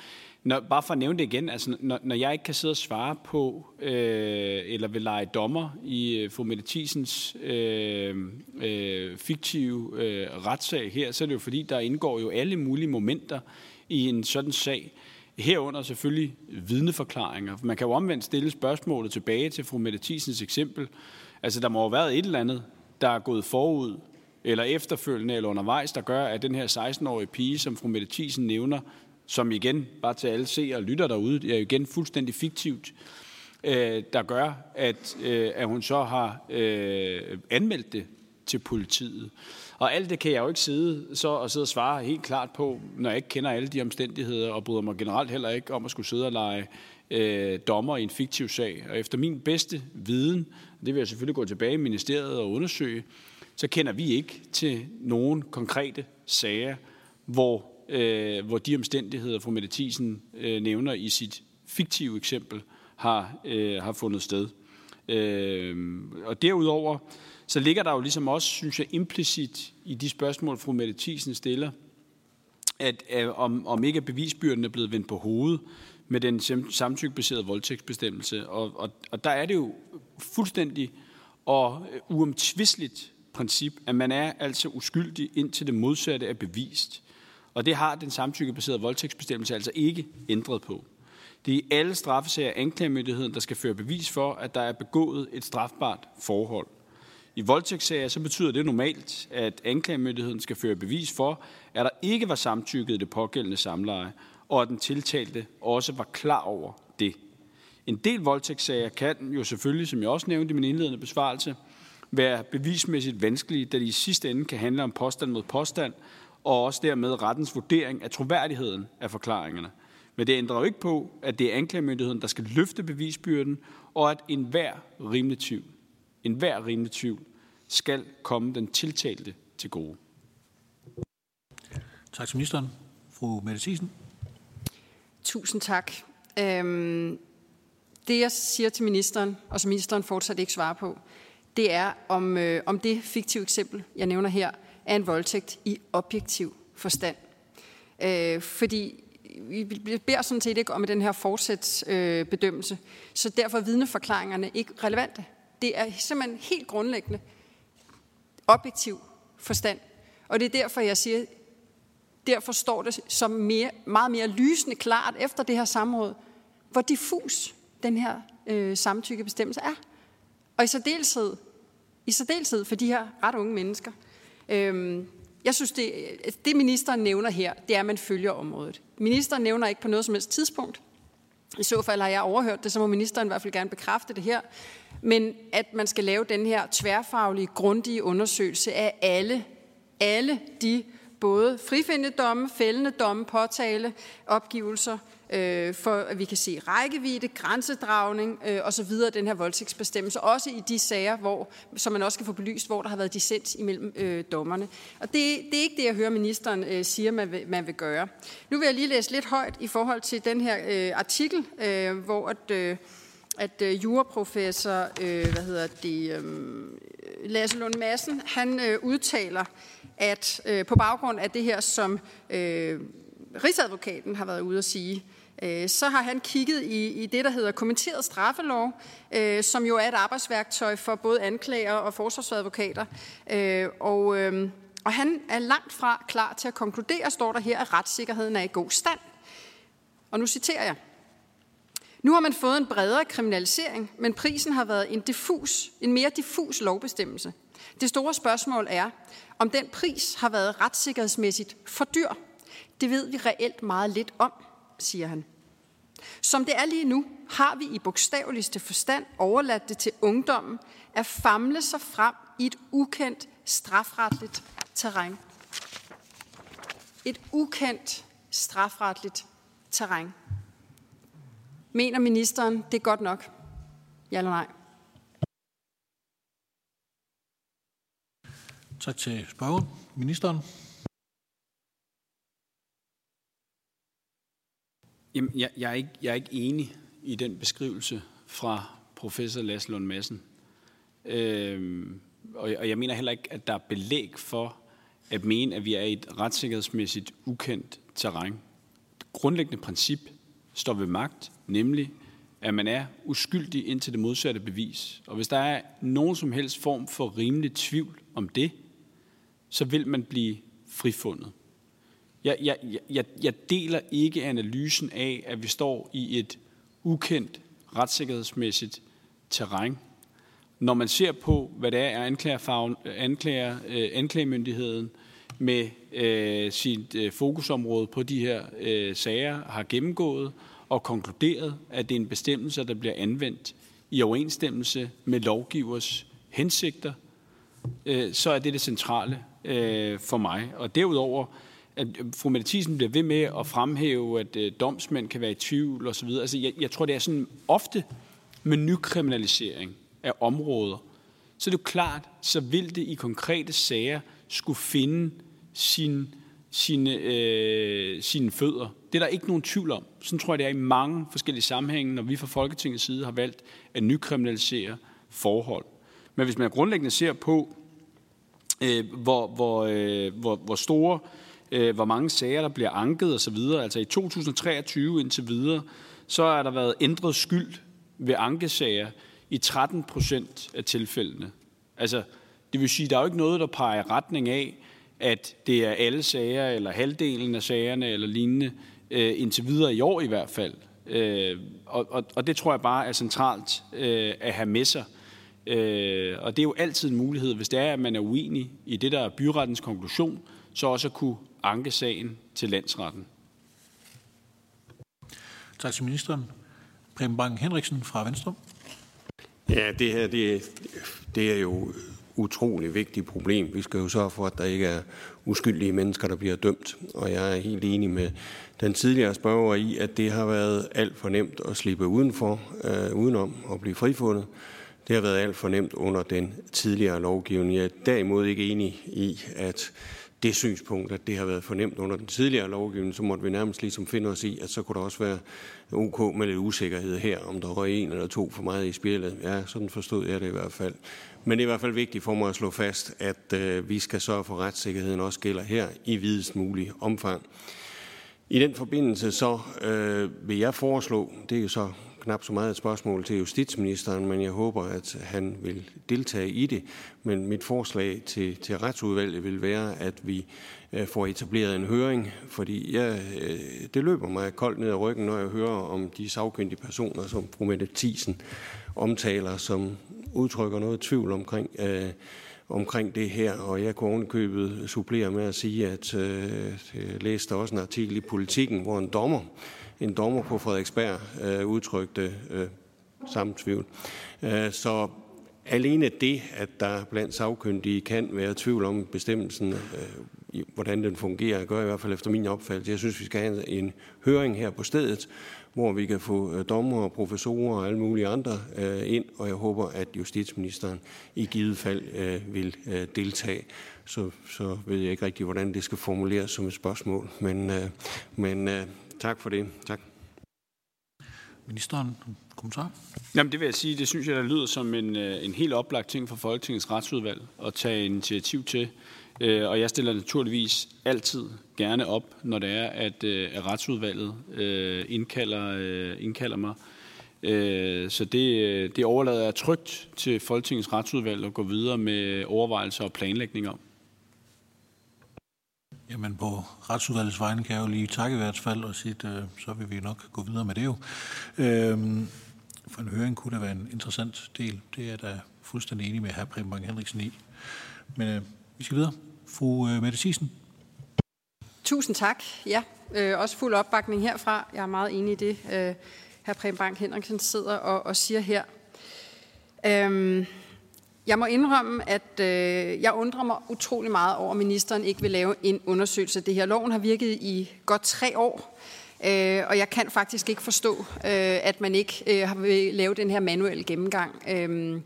S3: Når, bare for at nævne det igen, altså, når, når jeg ikke kan sidde og svare på, øh, eller vil lege dommer i øh, fru Mette Thiesens øh, øh, fiktive øh, retssag her, så er det jo fordi, der indgår jo alle mulige momenter i en sådan sag. Herunder selvfølgelig vidneforklaringer. Man kan jo omvendt stille spørgsmålet tilbage til fru Mette Thiesens eksempel. Altså, der må have været et eller andet, der er gået forud, eller efterfølgende, eller undervejs, der gør, at den her 16-årige pige, som fru Mette Thiesen nævner, som igen, bare til alle se og lytter derude, er jo igen fuldstændig fiktivt, øh, der gør, at, øh, at hun så har øh, anmeldt det til politiet. Og alt det kan jeg jo ikke sidde, så, og sidde og svare helt klart på, når jeg ikke kender alle de omstændigheder, og bryder mig generelt heller ikke om at skulle sidde og lege øh, dommer i en fiktiv sag. Og efter min bedste viden, det vil jeg selvfølgelig gå tilbage i ministeriet og undersøge, så kender vi ikke til nogen konkrete sager, hvor, øh, hvor de omstændigheder, fru Mette Thiesen øh, nævner i sit fiktive eksempel, har, øh, har fundet sted. Øh, og derudover, så ligger der jo ligesom også, synes jeg, implicit i de spørgsmål, fru Mette Thiesen stiller, at, at om, om ikke bevisbyrden er blevet vendt på hovedet med den samtykkebaserede voldtægtsbestemmelse. Og, og, og der er det jo fuldstændig og øh, uomtvisteligt princip, at man er altså uskyldig indtil det modsatte er bevist. Og det har den samtykkebaserede voldtægtsbestemmelse altså ikke ændret på. Det er i alle straffesager anklagemyndigheden, der skal føre bevis for, at der er begået et strafbart forhold. I voldtægtssager så betyder det normalt, at anklagemyndigheden skal føre bevis for, at der ikke var samtykket i det pågældende samleje, og at den tiltalte også var klar over det. En del voldtægtssager kan jo selvfølgelig, som jeg også nævnte i min indledende besvarelse, være bevismæssigt vanskelige, da de i sidste ende kan handle om påstand mod påstand, og også dermed rettens vurdering af troværdigheden af forklaringerne. Men det ændrer jo ikke på, at det er anklagemyndigheden, der skal løfte bevisbyrden, og at enhver rimelig tvivl, enhver rimelig tvivl skal komme den tiltalte til gode.
S1: Tak til ministeren. Fru Mette Thiesen.
S2: Tusind tak. Øhm, det jeg siger til ministeren, og som ministeren fortsat ikke svarer på, det er, om, øh, om det fiktive eksempel, jeg nævner her, er en voldtægt i objektiv forstand. Øh, fordi vi beder sådan set ikke om den her fortsætsbedømmelse, øh, så derfor er vidneforklaringerne ikke relevante. Det er simpelthen helt grundlæggende objektiv forstand. Og det er derfor, jeg siger, derfor står det som mere, meget mere lysende klart efter det her samråd, hvor diffus den her øh, samtykkebestemmelse er. Og i særdeleshed, i særdeleshed for de her ret unge mennesker. Øhm, jeg synes, det, det ministeren nævner her, det er, at man følger området. Ministeren nævner ikke på noget som helst tidspunkt. I så fald har jeg overhørt det, så må ministeren i hvert fald gerne bekræfte det her. Men at man skal lave den her tværfaglige, grundige undersøgelse af alle, alle de både frifindende domme, fældende domme, påtale, opgivelser, øh, for at vi kan se rækkevidde, grænsedragning øh, osv. den her voldtægtsbestemmelse, også i de sager, hvor, som man også kan få belyst, hvor der har været dissens imellem øh, dommerne. Og det, det er ikke det, jeg hører ministeren øh, siger, man vil, man vil gøre. Nu vil jeg lige læse lidt højt i forhold til den her øh, artikel, øh, hvor at, øh, at øh, juraprofessor øh, hvad hedder det, øh, Lasse Lund Madsen, han øh, udtaler, at øh, på baggrund af det her, som øh, Rigsadvokaten har været ude at sige, øh, Øh, så har han kigget i, i det, der hedder kommenteret straffelov, øh, som jo er et arbejdsværktøj for både anklager og forsvarsadvokater. Øh, og, øh, og han er langt fra klar til at konkludere, står der her, at retssikkerheden er i god stand. Og nu citerer jeg. Nu har man fået en bredere kriminalisering, men prisen har været en, diffus, en mere diffus lovbestemmelse. Det store spørgsmål er, om den pris har været retssikkerhedsmæssigt for dyr. Det ved vi reelt meget lidt om, siger han. Som det er lige nu, har vi i bogstaveligste forstand overladt det til ungdommen at famle sig frem i et ukendt strafretligt terræn. Et ukendt strafretligt terræn. Mener ministeren, det er godt nok? Ja eller nej?
S1: Tak til spørgeren. Ministeren.
S3: Jamen, jeg, jeg, er ikke, jeg er ikke enig i den beskrivelse fra professor Lars Lund Madsen. Øhm, og, og jeg mener heller ikke, at der er belæg for at mene, at vi er i et retssikkerhedsmæssigt ukendt terræn. Det grundlæggende princip står ved magt, nemlig at man er uskyldig indtil det modsatte bevis. Og hvis der er nogen som helst form for rimelig tvivl om det, så vil man blive frifundet. Jeg, jeg, jeg, jeg deler ikke analysen af, at vi står i et ukendt retssikkerhedsmæssigt terræn. Når man ser på, hvad det er, anklager, anklager, øh, anklagemyndigheden med øh, sit øh, fokusområde på de her øh, sager har gennemgået, og konkluderet, at det er en bestemmelse, der bliver anvendt i overensstemmelse med lovgivers hensigter, øh, så er det det centrale øh, for mig. Og derudover, at øh, fru Mette Thiesen bliver ved med at fremhæve, at øh, domsmænd kan være i tvivl osv. Altså, jeg, jeg tror, det er sådan ofte med nykriminalisering af områder, så er det jo klart, så vil det i konkrete sager skulle finde sin, sine, øh, sine fødder. Det er der ikke nogen tvivl om. Sådan tror jeg, det er i mange forskellige sammenhænge, når vi fra Folketingets side har valgt at nykriminalisere forhold. Men hvis man grundlæggende ser på, øh, hvor, hvor, øh, hvor, hvor store, øh, Øh, hvor mange sager, der bliver anket osv., altså i 2023 indtil videre, så er der været ændret skyld ved ankesager i 13 procent af tilfældene. Altså, det vil sige, der er jo ikke noget, der peger retning af, at det er alle sager, eller halvdelen af sagerne, eller lignende, øh, indtil videre i år i hvert fald. Øh, og, og, og det tror jeg bare er centralt øh, at have med sig. Øh, og det er jo altid en mulighed, hvis det er, at man er uenig i det, der er byrettens konklusion, så også at kunne anke sagen til landsretten.
S1: Tak til ministeren. Preben Bang Henriksen fra Venstre.
S6: Ja, det her det, det er jo utrolig vigtigt problem. Vi skal jo sørge for, at der ikke er uskyldige mennesker, der bliver dømt. Og jeg er helt enig med den tidligere spørger i, at det har været alt for nemt at slippe udenfor, øh, udenom og blive frifundet. Det har været alt for nemt under den tidligere lovgivning. Jeg er derimod ikke enig i, at det synspunkt, at det har været fornemt under den tidligere lovgivning, så måtte vi nærmest ligesom finde os i, at så kunne der også være ok med lidt usikkerhed her, om der var en eller to for meget i spillet. Ja, sådan forstod jeg det i hvert fald. Men det er i hvert fald vigtigt for mig at slå fast, at øh, vi skal sørge for, at retssikkerheden også gælder her i videst mulig omfang. I den forbindelse så øh, vil jeg foreslå, det er jo så knap så meget et spørgsmål til justitsministeren, men jeg håber, at han vil deltage i det. Men mit forslag til, til retsudvalget vil være, at vi øh, får etableret en høring, fordi jeg, øh, det løber mig koldt ned ad ryggen, når jeg hører om de sagkyndige personer, som fru Mette Thiesen omtaler, som udtrykker noget tvivl omkring, øh, omkring det her. Og jeg kunne ovenkøbet supplere med at sige, at øh, jeg læste også en artikel i Politiken, hvor en dommer en dommer på Frederiksberg øh, udtrykte øh, samme tvivl. Øh, så alene det, at der blandt sagkyndige kan være tvivl om bestemmelsen, øh, hvordan den fungerer, gør i hvert fald efter min opfattelse. Jeg synes, vi skal have en høring her på stedet, hvor vi kan få øh, dommer og professorer og alle mulige andre øh, ind, og jeg håber, at justitsministeren i givet fald øh, vil øh, deltage. Så, så ved jeg ikke rigtig, hvordan det skal formuleres som et spørgsmål, men, øh, men øh, Tak for det. Tak.
S1: Ministeren, kommentar?
S3: Jamen det vil jeg sige, det synes jeg, der lyder som en, øh, en helt oplagt ting for Folketingets retsudvalg at tage initiativ til. Øh, og jeg stiller naturligvis altid gerne op, når det er, at, øh, at retsudvalget indkalder, indkalder mig. Så det, det overlader jeg trygt til Folketingets retsudvalg at gå videre med overvejelser og planlægning om.
S1: Jamen på retsudvalgets vegne kan jeg jo lige takke i hvert fald og sige, at øh, så vil vi nok gå videre med det jo. Øhm, for en høring kunne da være en interessant del. Det er jeg da fuldstændig enig med hr. Preben Bang Henriksen i. Men øh, vi skal videre. Fru øh, Mette Thiesen.
S2: Tusind tak. Ja, øh, også fuld opbakning herfra. Jeg er meget enig i det, øh, hr. Preben Bang Henriksen sidder og, og siger her. Øhm, jeg må indrømme, at øh, jeg undrer mig utrolig meget over, at ministeren ikke vil lave en undersøgelse af det her. Loven har virket i godt tre år, øh, og jeg kan faktisk ikke forstå, øh, at man ikke øh, har vil lave den her manuelle gennemgang. Øh,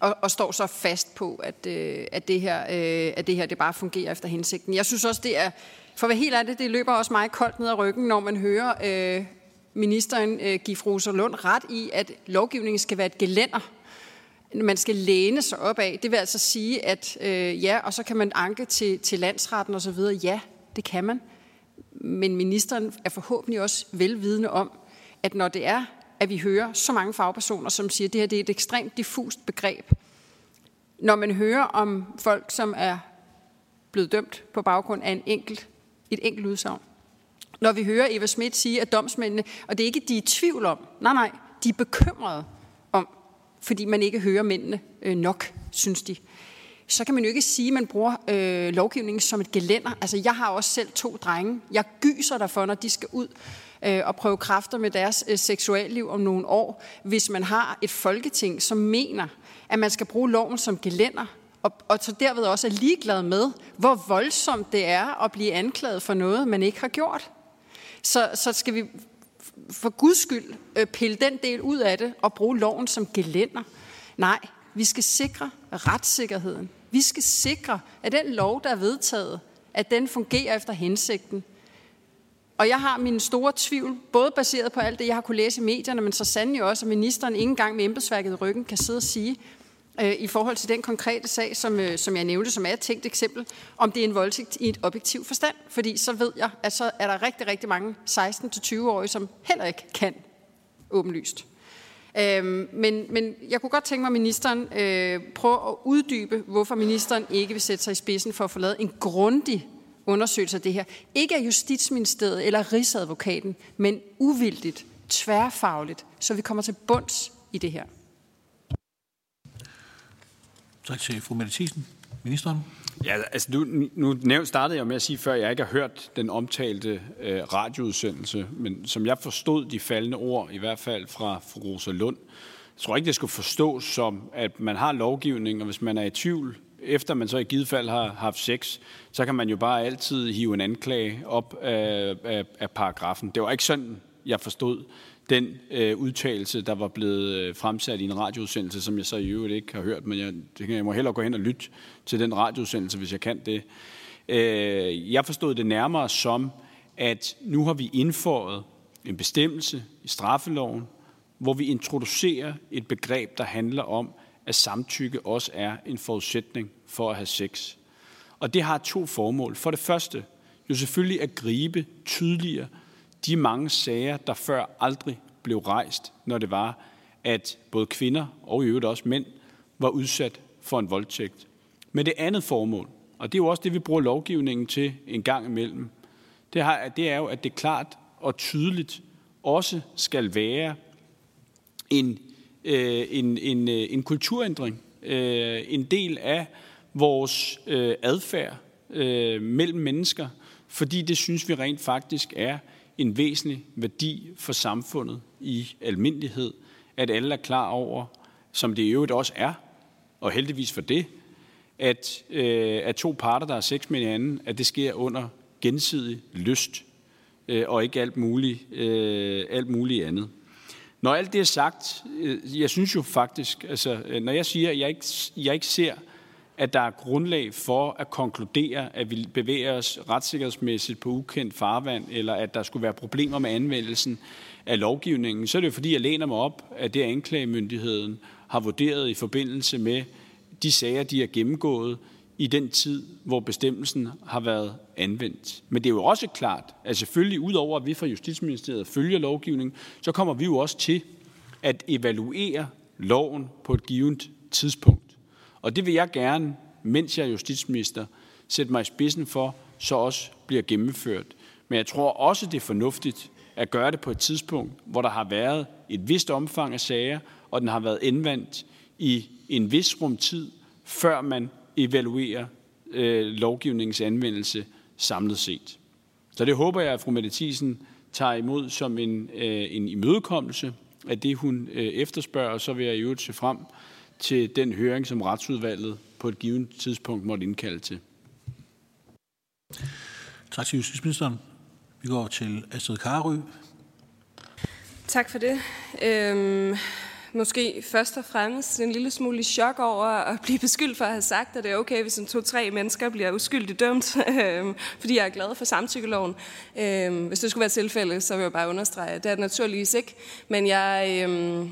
S2: og, og står så fast på, at, øh, at, det her, øh, at det her det bare fungerer efter hensigten. Jeg synes også, det er, for at være helt ærlig, det løber også meget koldt ned ad ryggen, når man hører øh, ministeren øh, give Fru Lund ret i, at lovgivningen skal være et gelænder man skal læne sig op af. Det vil altså sige, at øh, ja, og så kan man anke til, til landsretten og så videre. Ja, det kan man. Men ministeren er forhåbentlig også velvidende om, at når det er, at vi hører så mange fagpersoner, som siger, at det her det er et ekstremt diffust begreb. Når man hører om folk, som er blevet dømt på baggrund af en enkelt, et enkelt udsagn. Når vi hører Eva Schmidt sige, at domsmændene, og det er ikke, de er i tvivl om, nej, nej, de er bekymrede fordi man ikke hører mændene øh, nok, synes de. Så kan man jo ikke sige, at man bruger øh, lovgivningen som et gelænder. Altså, jeg har også selv to drenge. Jeg gyser derfor, når de skal ud øh, og prøve kræfter med deres øh, seksualliv om nogle år, hvis man har et folketing, som mener, at man skal bruge loven som gelænder, og, og så derved også er ligeglad med, hvor voldsomt det er at blive anklaget for noget, man ikke har gjort. Så, så skal vi for guds skyld øh, pille den del ud af det og bruge loven som gelænder. Nej, vi skal sikre retssikkerheden. Vi skal sikre, at den lov, der er vedtaget, at den fungerer efter hensigten. Og jeg har min store tvivl, både baseret på alt det, jeg har kunne læse i medierne, men så sandelig også, at ministeren ikke engang med embedsværket i ryggen kan sidde og sige, øh, i forhold til den konkrete sag, som, øh, som jeg nævnte, som er et tænkt eksempel, om det er en voldtægt i et objektiv forstand. Fordi så ved jeg, at så er der rigtig, rigtig mange 16-20-årige, som heller ikke kan åbenlyst. Øhm, men, men jeg kunne godt tænke mig, at ministeren øh, prøver at uddybe, hvorfor ministeren ikke vil sætte sig i spidsen for at få lavet en grundig undersøgelse af det her. Ikke af Justitsministeriet eller Rigsadvokaten, men uvildigt, tværfagligt, så vi kommer til bunds i det her.
S1: Tak til fru Mette Thiesen. Ministeren.
S3: Ja, altså nu, nu startede jeg med at sige før, at jeg ikke har hørt den omtalte øh, radioudsendelse, men som jeg forstod de faldende ord, i hvert fald fra fru Rosa Lund, jeg tror ikke, det skulle forstås som, at man har lovgivning, og hvis man er i tvivl, efter man så i givet fald har haft sex, så kan man jo bare altid hive en anklage op af, af, af paragrafen. Det var ikke sådan, jeg forstod den øh, udtalelse, der var blevet øh, fremsat i en radioudsendelse, som jeg så i øvrigt ikke har hørt, men jeg, jeg må hellere gå hen og lytte til den radioudsendelse, hvis jeg kan det. Øh, jeg forstod det nærmere som, at nu har vi indføjet en bestemmelse i straffeloven, hvor vi introducerer et begreb, der handler om, at samtykke også er en forudsætning for at have sex. Og det har to formål. For det første, jo selvfølgelig at gribe tydeligere de mange sager, der før aldrig blev rejst, når det var, at både kvinder og i øvrigt også mænd var udsat for en voldtægt. Men det andet formål, og det er jo også det, vi bruger lovgivningen til en gang imellem, det, har, det er jo, at det klart og tydeligt også skal være en, øh, en, en, øh, en kulturændring, øh, en del af vores øh, adfærd øh, mellem mennesker, fordi det synes vi rent faktisk er en væsentlig værdi for samfundet i almindelighed, at alle er klar over, som det i øvrigt også er, og heldigvis for det, at, øh, at to parter, der har sex med hinanden, at det sker under gensidig lyst, øh, og ikke alt muligt, øh, alt muligt andet. Når alt det er sagt, øh, jeg synes jo faktisk, altså, øh, når jeg siger, at jeg ikke, jeg ikke ser at der er grundlag for at konkludere, at vi bevæger os retssikkerhedsmæssigt på ukendt farvand, eller at der skulle være problemer med anvendelsen af lovgivningen, så er det jo fordi, jeg læner mig op, at det anklagemyndigheden har vurderet i forbindelse med de sager, de har gennemgået i den tid, hvor bestemmelsen har været anvendt. Men det er jo også klart, at selvfølgelig udover at vi fra Justitsministeriet følger lovgivningen, så kommer vi jo også til at evaluere loven på et givet tidspunkt. Og det vil jeg gerne, mens jeg er justitsminister, sætte mig i spidsen for, så også bliver gennemført. Men jeg tror også, det er fornuftigt at gøre det på et tidspunkt, hvor der har været et vist omfang af sager, og den har været indvendt i en vis rum tid, før man evaluerer øh, lovgivningens anvendelse samlet set. Så det håber jeg, at fru Mette Thiesen tager imod som en, øh, en imødekommelse af det, hun øh, efterspørger, og så vil jeg i øvrigt se frem til den høring, som retsudvalget på et givet tidspunkt måtte indkalde til.
S1: Tak til justitsministeren. Vi går til Astrid Karø.
S4: Tak for det. Øhm, måske først og fremmest en lille smule chok over at blive beskyldt for at have sagt, at det er okay, hvis en to-tre mennesker bliver uskyldigt dømt, øhm, fordi jeg er glad for samtykkeloven. Øhm, hvis det skulle være tilfælde, så vil jeg bare understrege, at det er det naturligvis ikke. Men jeg... Øhm,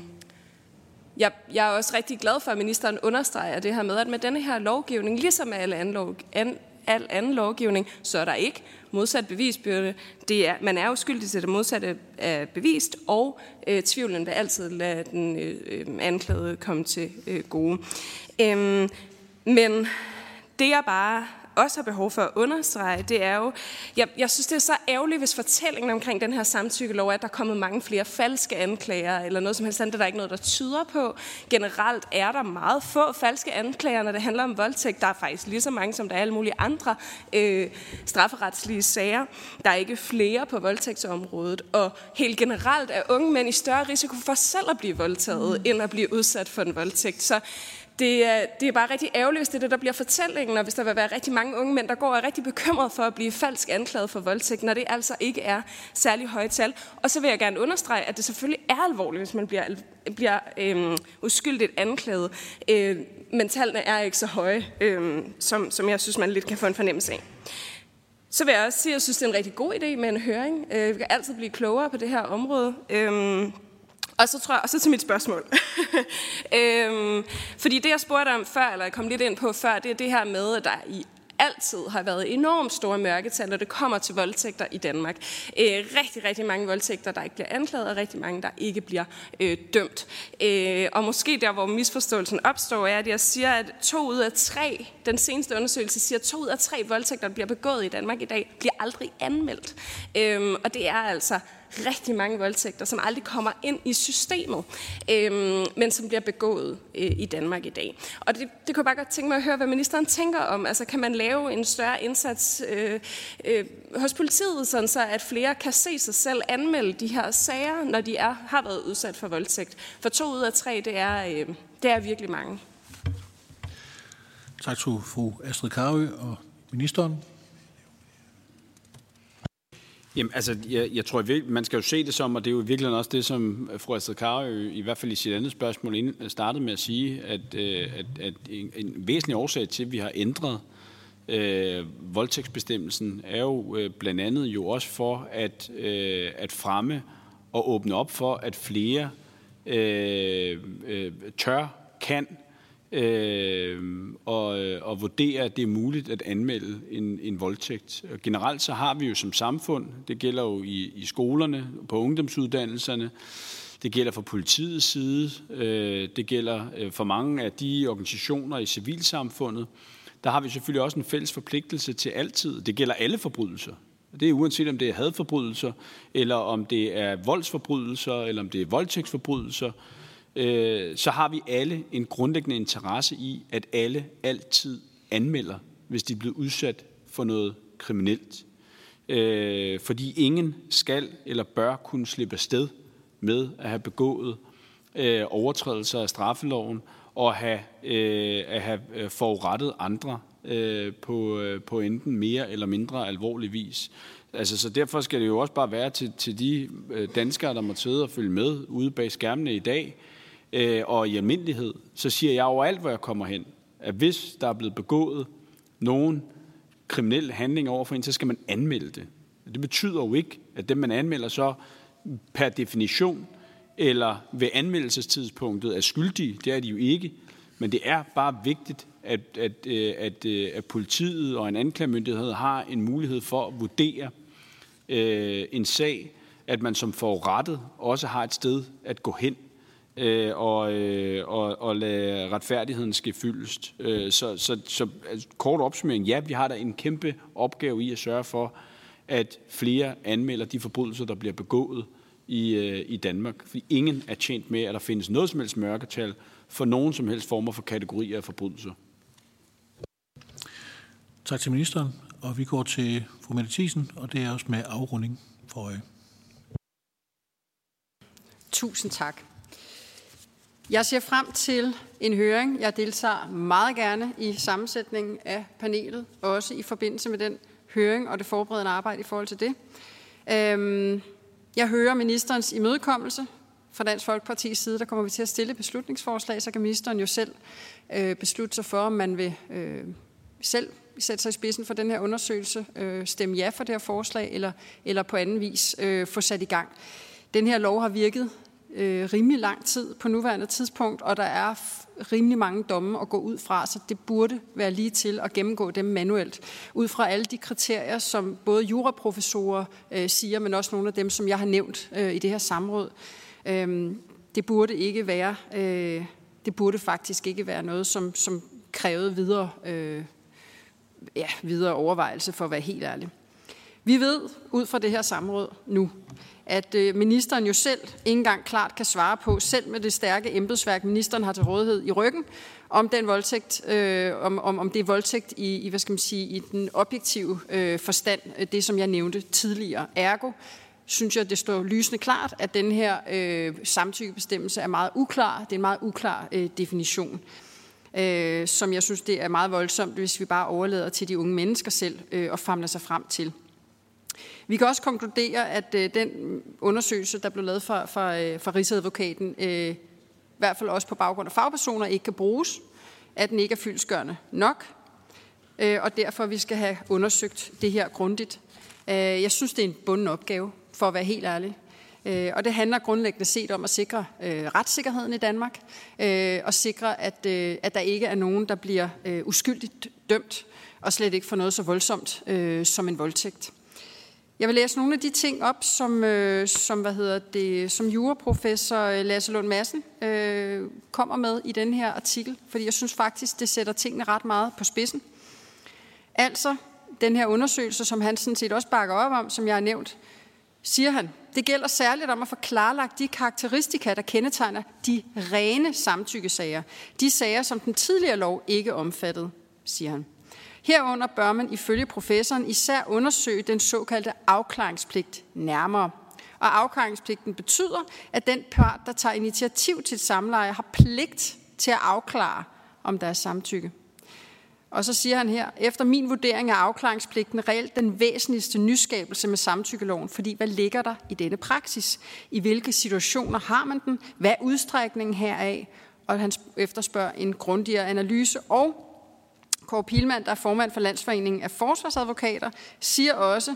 S4: jeg, jeg er også rigtig glad for, at ministeren understreger det her med, at med denne her lovgivning, ligesom med alle anden, lov, an, al anden lovgivning, så er der ikke modsat bevisbyrde. Det er, man er uskyldig til det modsatte er bevist, og øh, tvivlen vil altid lade den øh, øh, anklagede komme til øh, gode. Øhm, men det jeg bare også har behov for at understrege, det er jo, jeg, jeg synes, det er så ærgerligt, hvis fortællingen omkring den her samtykkelov er, at der er kommet mange flere falske anklager, eller noget som helst andet, der er ikke noget, der tyder på. Generelt er der meget få falske anklager, når det handler om voldtægt. Der er faktisk lige så mange, som der er alle mulige andre øh, strafferetslige sager. Der er ikke flere på voldtægtsområdet, og helt generelt er unge mænd i større risiko for selv at blive voldtaget, mm. end at blive udsat for en voldtægt. Så det er, det er bare rigtig ærgerligt, hvis det er det, der bliver fortællingen, og hvis der vil være rigtig mange unge mænd, der går og er rigtig bekymret for at blive falsk anklaget for voldtægt, når det altså ikke er særlig høje tal. Og så vil jeg gerne understrege, at det selvfølgelig er alvorligt, hvis man bliver, bliver øhm, uskyldigt anklaget, øh, men tallene er ikke så høje, øh, som, som jeg synes, man lidt kan få en fornemmelse af. Så vil jeg også sige, at jeg synes, det er en rigtig god idé med en høring. Øh, vi kan altid blive klogere på det her område. Øh, og så tror jeg, og så til mit spørgsmål. øhm, fordi det, jeg spurgte om før, eller jeg kom lidt ind på før, det er det her med, at der i altid har været enormt store mørketal, når det kommer til voldtægter i Danmark. Øh, rigtig, rigtig mange voldtægter, der ikke bliver anklaget, og rigtig mange, der ikke bliver øh, dømt. Øh, og måske der, hvor misforståelsen opstår, er, at jeg siger, at to ud af tre, den seneste undersøgelse siger, at to ud af tre voldtægter, der bliver begået i Danmark i dag, bliver aldrig anmeldt. Øh, og det er altså rigtig mange voldtægter, som aldrig kommer ind i systemet, øh, men som bliver begået øh, i Danmark i dag. Og det, det kunne jeg bare godt tænke mig at høre, hvad ministeren tænker om. Altså kan man lave en større indsats øh, øh, hos politiet, sådan så at flere kan se sig selv anmelde de her sager, når de er, har været udsat for voldtægt? For to ud af tre, det er, øh, det er virkelig mange.
S1: Tak til fru Astrid Karø og ministeren.
S3: Jamen, altså, jeg, jeg tror, man skal jo se det som, og det er jo virkelig også det, som øh, fru Astrid Karø i hvert fald i sit andet spørgsmål øh, startede med at sige, at, øh, at, at en, en væsentlig årsag til, at vi har ændret øh, voldtægtsbestemmelsen, er jo øh, blandt andet jo også for at, øh, at fremme og åbne op for, at flere øh, øh, tør, kan Øhm, øh, og, og vurdere, at det er muligt at anmelde en, en voldtægt. Og generelt så har vi jo som samfund, det gælder jo i, i skolerne, på ungdomsuddannelserne, det gælder fra politiets side, øh, det gælder øh, for mange af de organisationer i civilsamfundet, der har vi selvfølgelig også en fælles forpligtelse til altid. Det gælder alle forbrydelser. Det er uanset om det er hadforbrydelser, eller om det er voldsforbrydelser, eller om det er voldtægtsforbrydelser, øh, øh, så har vi alle en grundlæggende interesse i, at alle altid anmelder, hvis de er blevet udsat for noget kriminelt. Øh, fordi ingen skal eller bør kunne slippe afsted med at have begået øh, overtrædelser af straffeloven og have, øh, at have øh, forurettet andre øh, på, øh, på enten mere eller mindre alvorlig vis. Altså, så derfor skal det jo også bare være til, til de øh, danskere, der må sidde og følge med ude bag skærmene i dag, øh, og i almindelighed, så siger jeg overalt, hvor jeg kommer hen, at hvis der er blevet begået nogen kriminel handling over for en, så skal man anmelde det. Det betyder jo ikke, at dem, man anmelder så per definition eller ved anmeldelsestidspunktet er skyldige. Det er de jo ikke. Men det er bare vigtigt, at, at, øh, at, øh, at politiet og en anklagemyndighed har en mulighed for at vurdere øh, en sag, at man som forurettet også har et sted at gå hen øh, og, øh, og, og lade retfærdigheden ske fyldest. Øh, så, så, så altså, kort opsummering, ja, vi har da en kæmpe opgave i at sørge for, at flere anmelder de forbrydelser, der bliver begået i, øh, i Danmark. Fordi ingen er tjent med, at der findes noget som helst mørketal for nogen som helst former for kategorier af forbrydelser.
S1: Tak til ministeren, og vi går til fru Mette Thiesen, og det er også med afrunding for øje.
S2: Tusind tak. Jeg ser frem til en høring. Jeg deltager meget gerne i sammensætningen af panelet, også i forbindelse med den høring og det forberedende arbejde i forhold til det. Øhm, jeg hører ministerens imødekommelse fra Dansk Folkeparti's side. Der kommer vi til at stille beslutningsforslag, så kan ministeren jo selv øh, beslutte sig for, om man vil øh, selv sætte sig i spidsen for den her undersøgelse, øh, stemme ja for det her forslag, eller, eller på anden vis øh, få sat i gang. Den her lov har virket øh, rimelig lang tid på nuværende tidspunkt, og der er rimelig mange domme at gå ud fra, så det burde være lige til at gennemgå dem manuelt, ud fra alle de kriterier, som både juraprofessorer øh, siger, men også nogle af dem, som jeg har nævnt øh, i det her samråd. Øh, det burde ikke være, øh, det burde faktisk ikke være noget, som, som krævede videre øh, ja, videre overvejelse, for at være helt ærlig. Vi ved ud fra det her samråd nu, at øh, ministeren jo selv ikke engang klart kan svare på, selv med det stærke embedsværk, ministeren har til rådighed i ryggen, om den voldtægt, øh, om, om, om det er voldtægt i, i, hvad skal man sige, i den objektive øh, forstand, øh, det som jeg nævnte tidligere. Ergo synes jeg, det står lysende klart, at den her øh, samtykkebestemmelse er meget uklar. Det er en meget uklar øh, definition, øh, som jeg synes, det er meget voldsomt, hvis vi bare overlader til de unge mennesker selv øh, og famler sig frem til. Vi kan også konkludere, at øh, den undersøgelse, der blev lavet fra, fra, øh, fra Rigsadvokaten, øh, i hvert fald også på baggrund af fagpersoner, ikke kan bruges, at den ikke er fyldsgørende nok, øh, og derfor vi skal have undersøgt det her grundigt. Øh, jeg synes, det er en bunden opgave, for at være helt ærlig. Øh, og det handler grundlæggende set om at sikre øh, retssikkerheden i Danmark, øh, og sikre, at, øh, at der ikke er nogen, der bliver øh, uskyldigt dømt, og slet ikke for noget så voldsomt øh, som en voldtægt. Jeg vil læse nogle af de ting op, som, øh, som, hvad hedder det, som juraprofessor øh, Lasse Lund Madsen øh, kommer med i den her artikel, fordi jeg synes faktisk, det sætter tingene ret meget på spidsen. Altså, den her undersøgelse, som han sådan set også bakker op om, som jeg har nævnt, siger han, det gælder særligt om at få klarlagt de karakteristika, der kendetegner de rene samtykkesager. De sager, som den tidligere lov ikke omfattede, siger han. Herunder bør man ifølge professoren især undersøge den såkaldte afklaringspligt nærmere. Og afklaringspligten betyder, at den part, der tager initiativ til et samleje, har pligt til at afklare, om der er samtykke. Og så siger han her, efter min vurdering er afklaringspligten reelt den væsentligste nyskabelse med samtykkeloven, fordi hvad ligger der i denne praksis? I hvilke situationer har man den? Hvad er udstrækningen heraf? Og han efterspørger en grundigere analyse og Kåre Pilmand, der er formand for Landsforeningen af Forsvarsadvokater, siger også,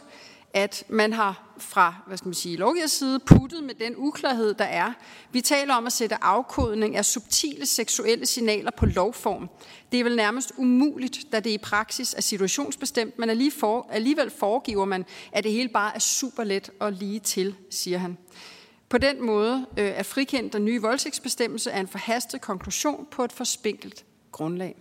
S2: at man har fra hvad skal man sige, lovgivers side puttet med den uklarhed, der er. Vi taler om at sætte afkodning af subtile seksuelle signaler på lovform. Det er vel nærmest umuligt, da det i praksis er situationsbestemt, men alligevel foregiver man, at det hele bare er super let og lige til, siger han. På den måde øh, er frikendt den nye voldtægtsbestemmelse af en forhastet konklusion på et forspinkelt grundlag.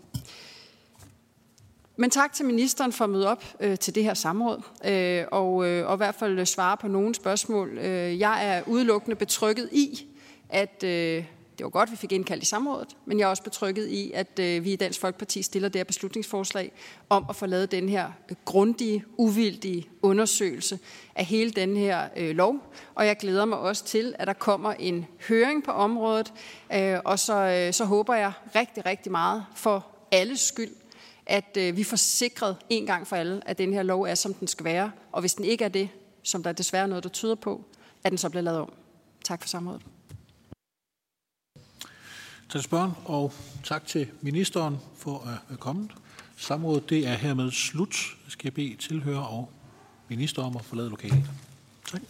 S2: Men tak til ministeren for at møde op øh, til det her samråd, øh, og, øh, og i hvert fald øh, svare på nogle spørgsmål. Øh, jeg er udelukkende betrykket i, at øh, det var godt, vi fik indkaldt i samrådet, men jeg er også betrykket i, at øh, vi i Dansk Folkeparti stiller det her beslutningsforslag om at få lavet den her øh, grundige, uvildige undersøgelse af hele den her øh, lov. Og jeg glæder mig også til, at der kommer en høring på området, øh, og så, øh, så håber jeg rigtig, rigtig meget for alles skyld, at øh, vi får sikret en gang for alle, at den her lov er, som den skal være. Og hvis den ikke er det, som der desværre noget, der tyder på, at den så bliver lavet om. Tak for samrådet.
S1: Tak til spørgen, og tak til ministeren for at være kommet. Samrådet det er hermed slut. Jeg skal bede tilhører og minister om at forlade lokalet. Tak.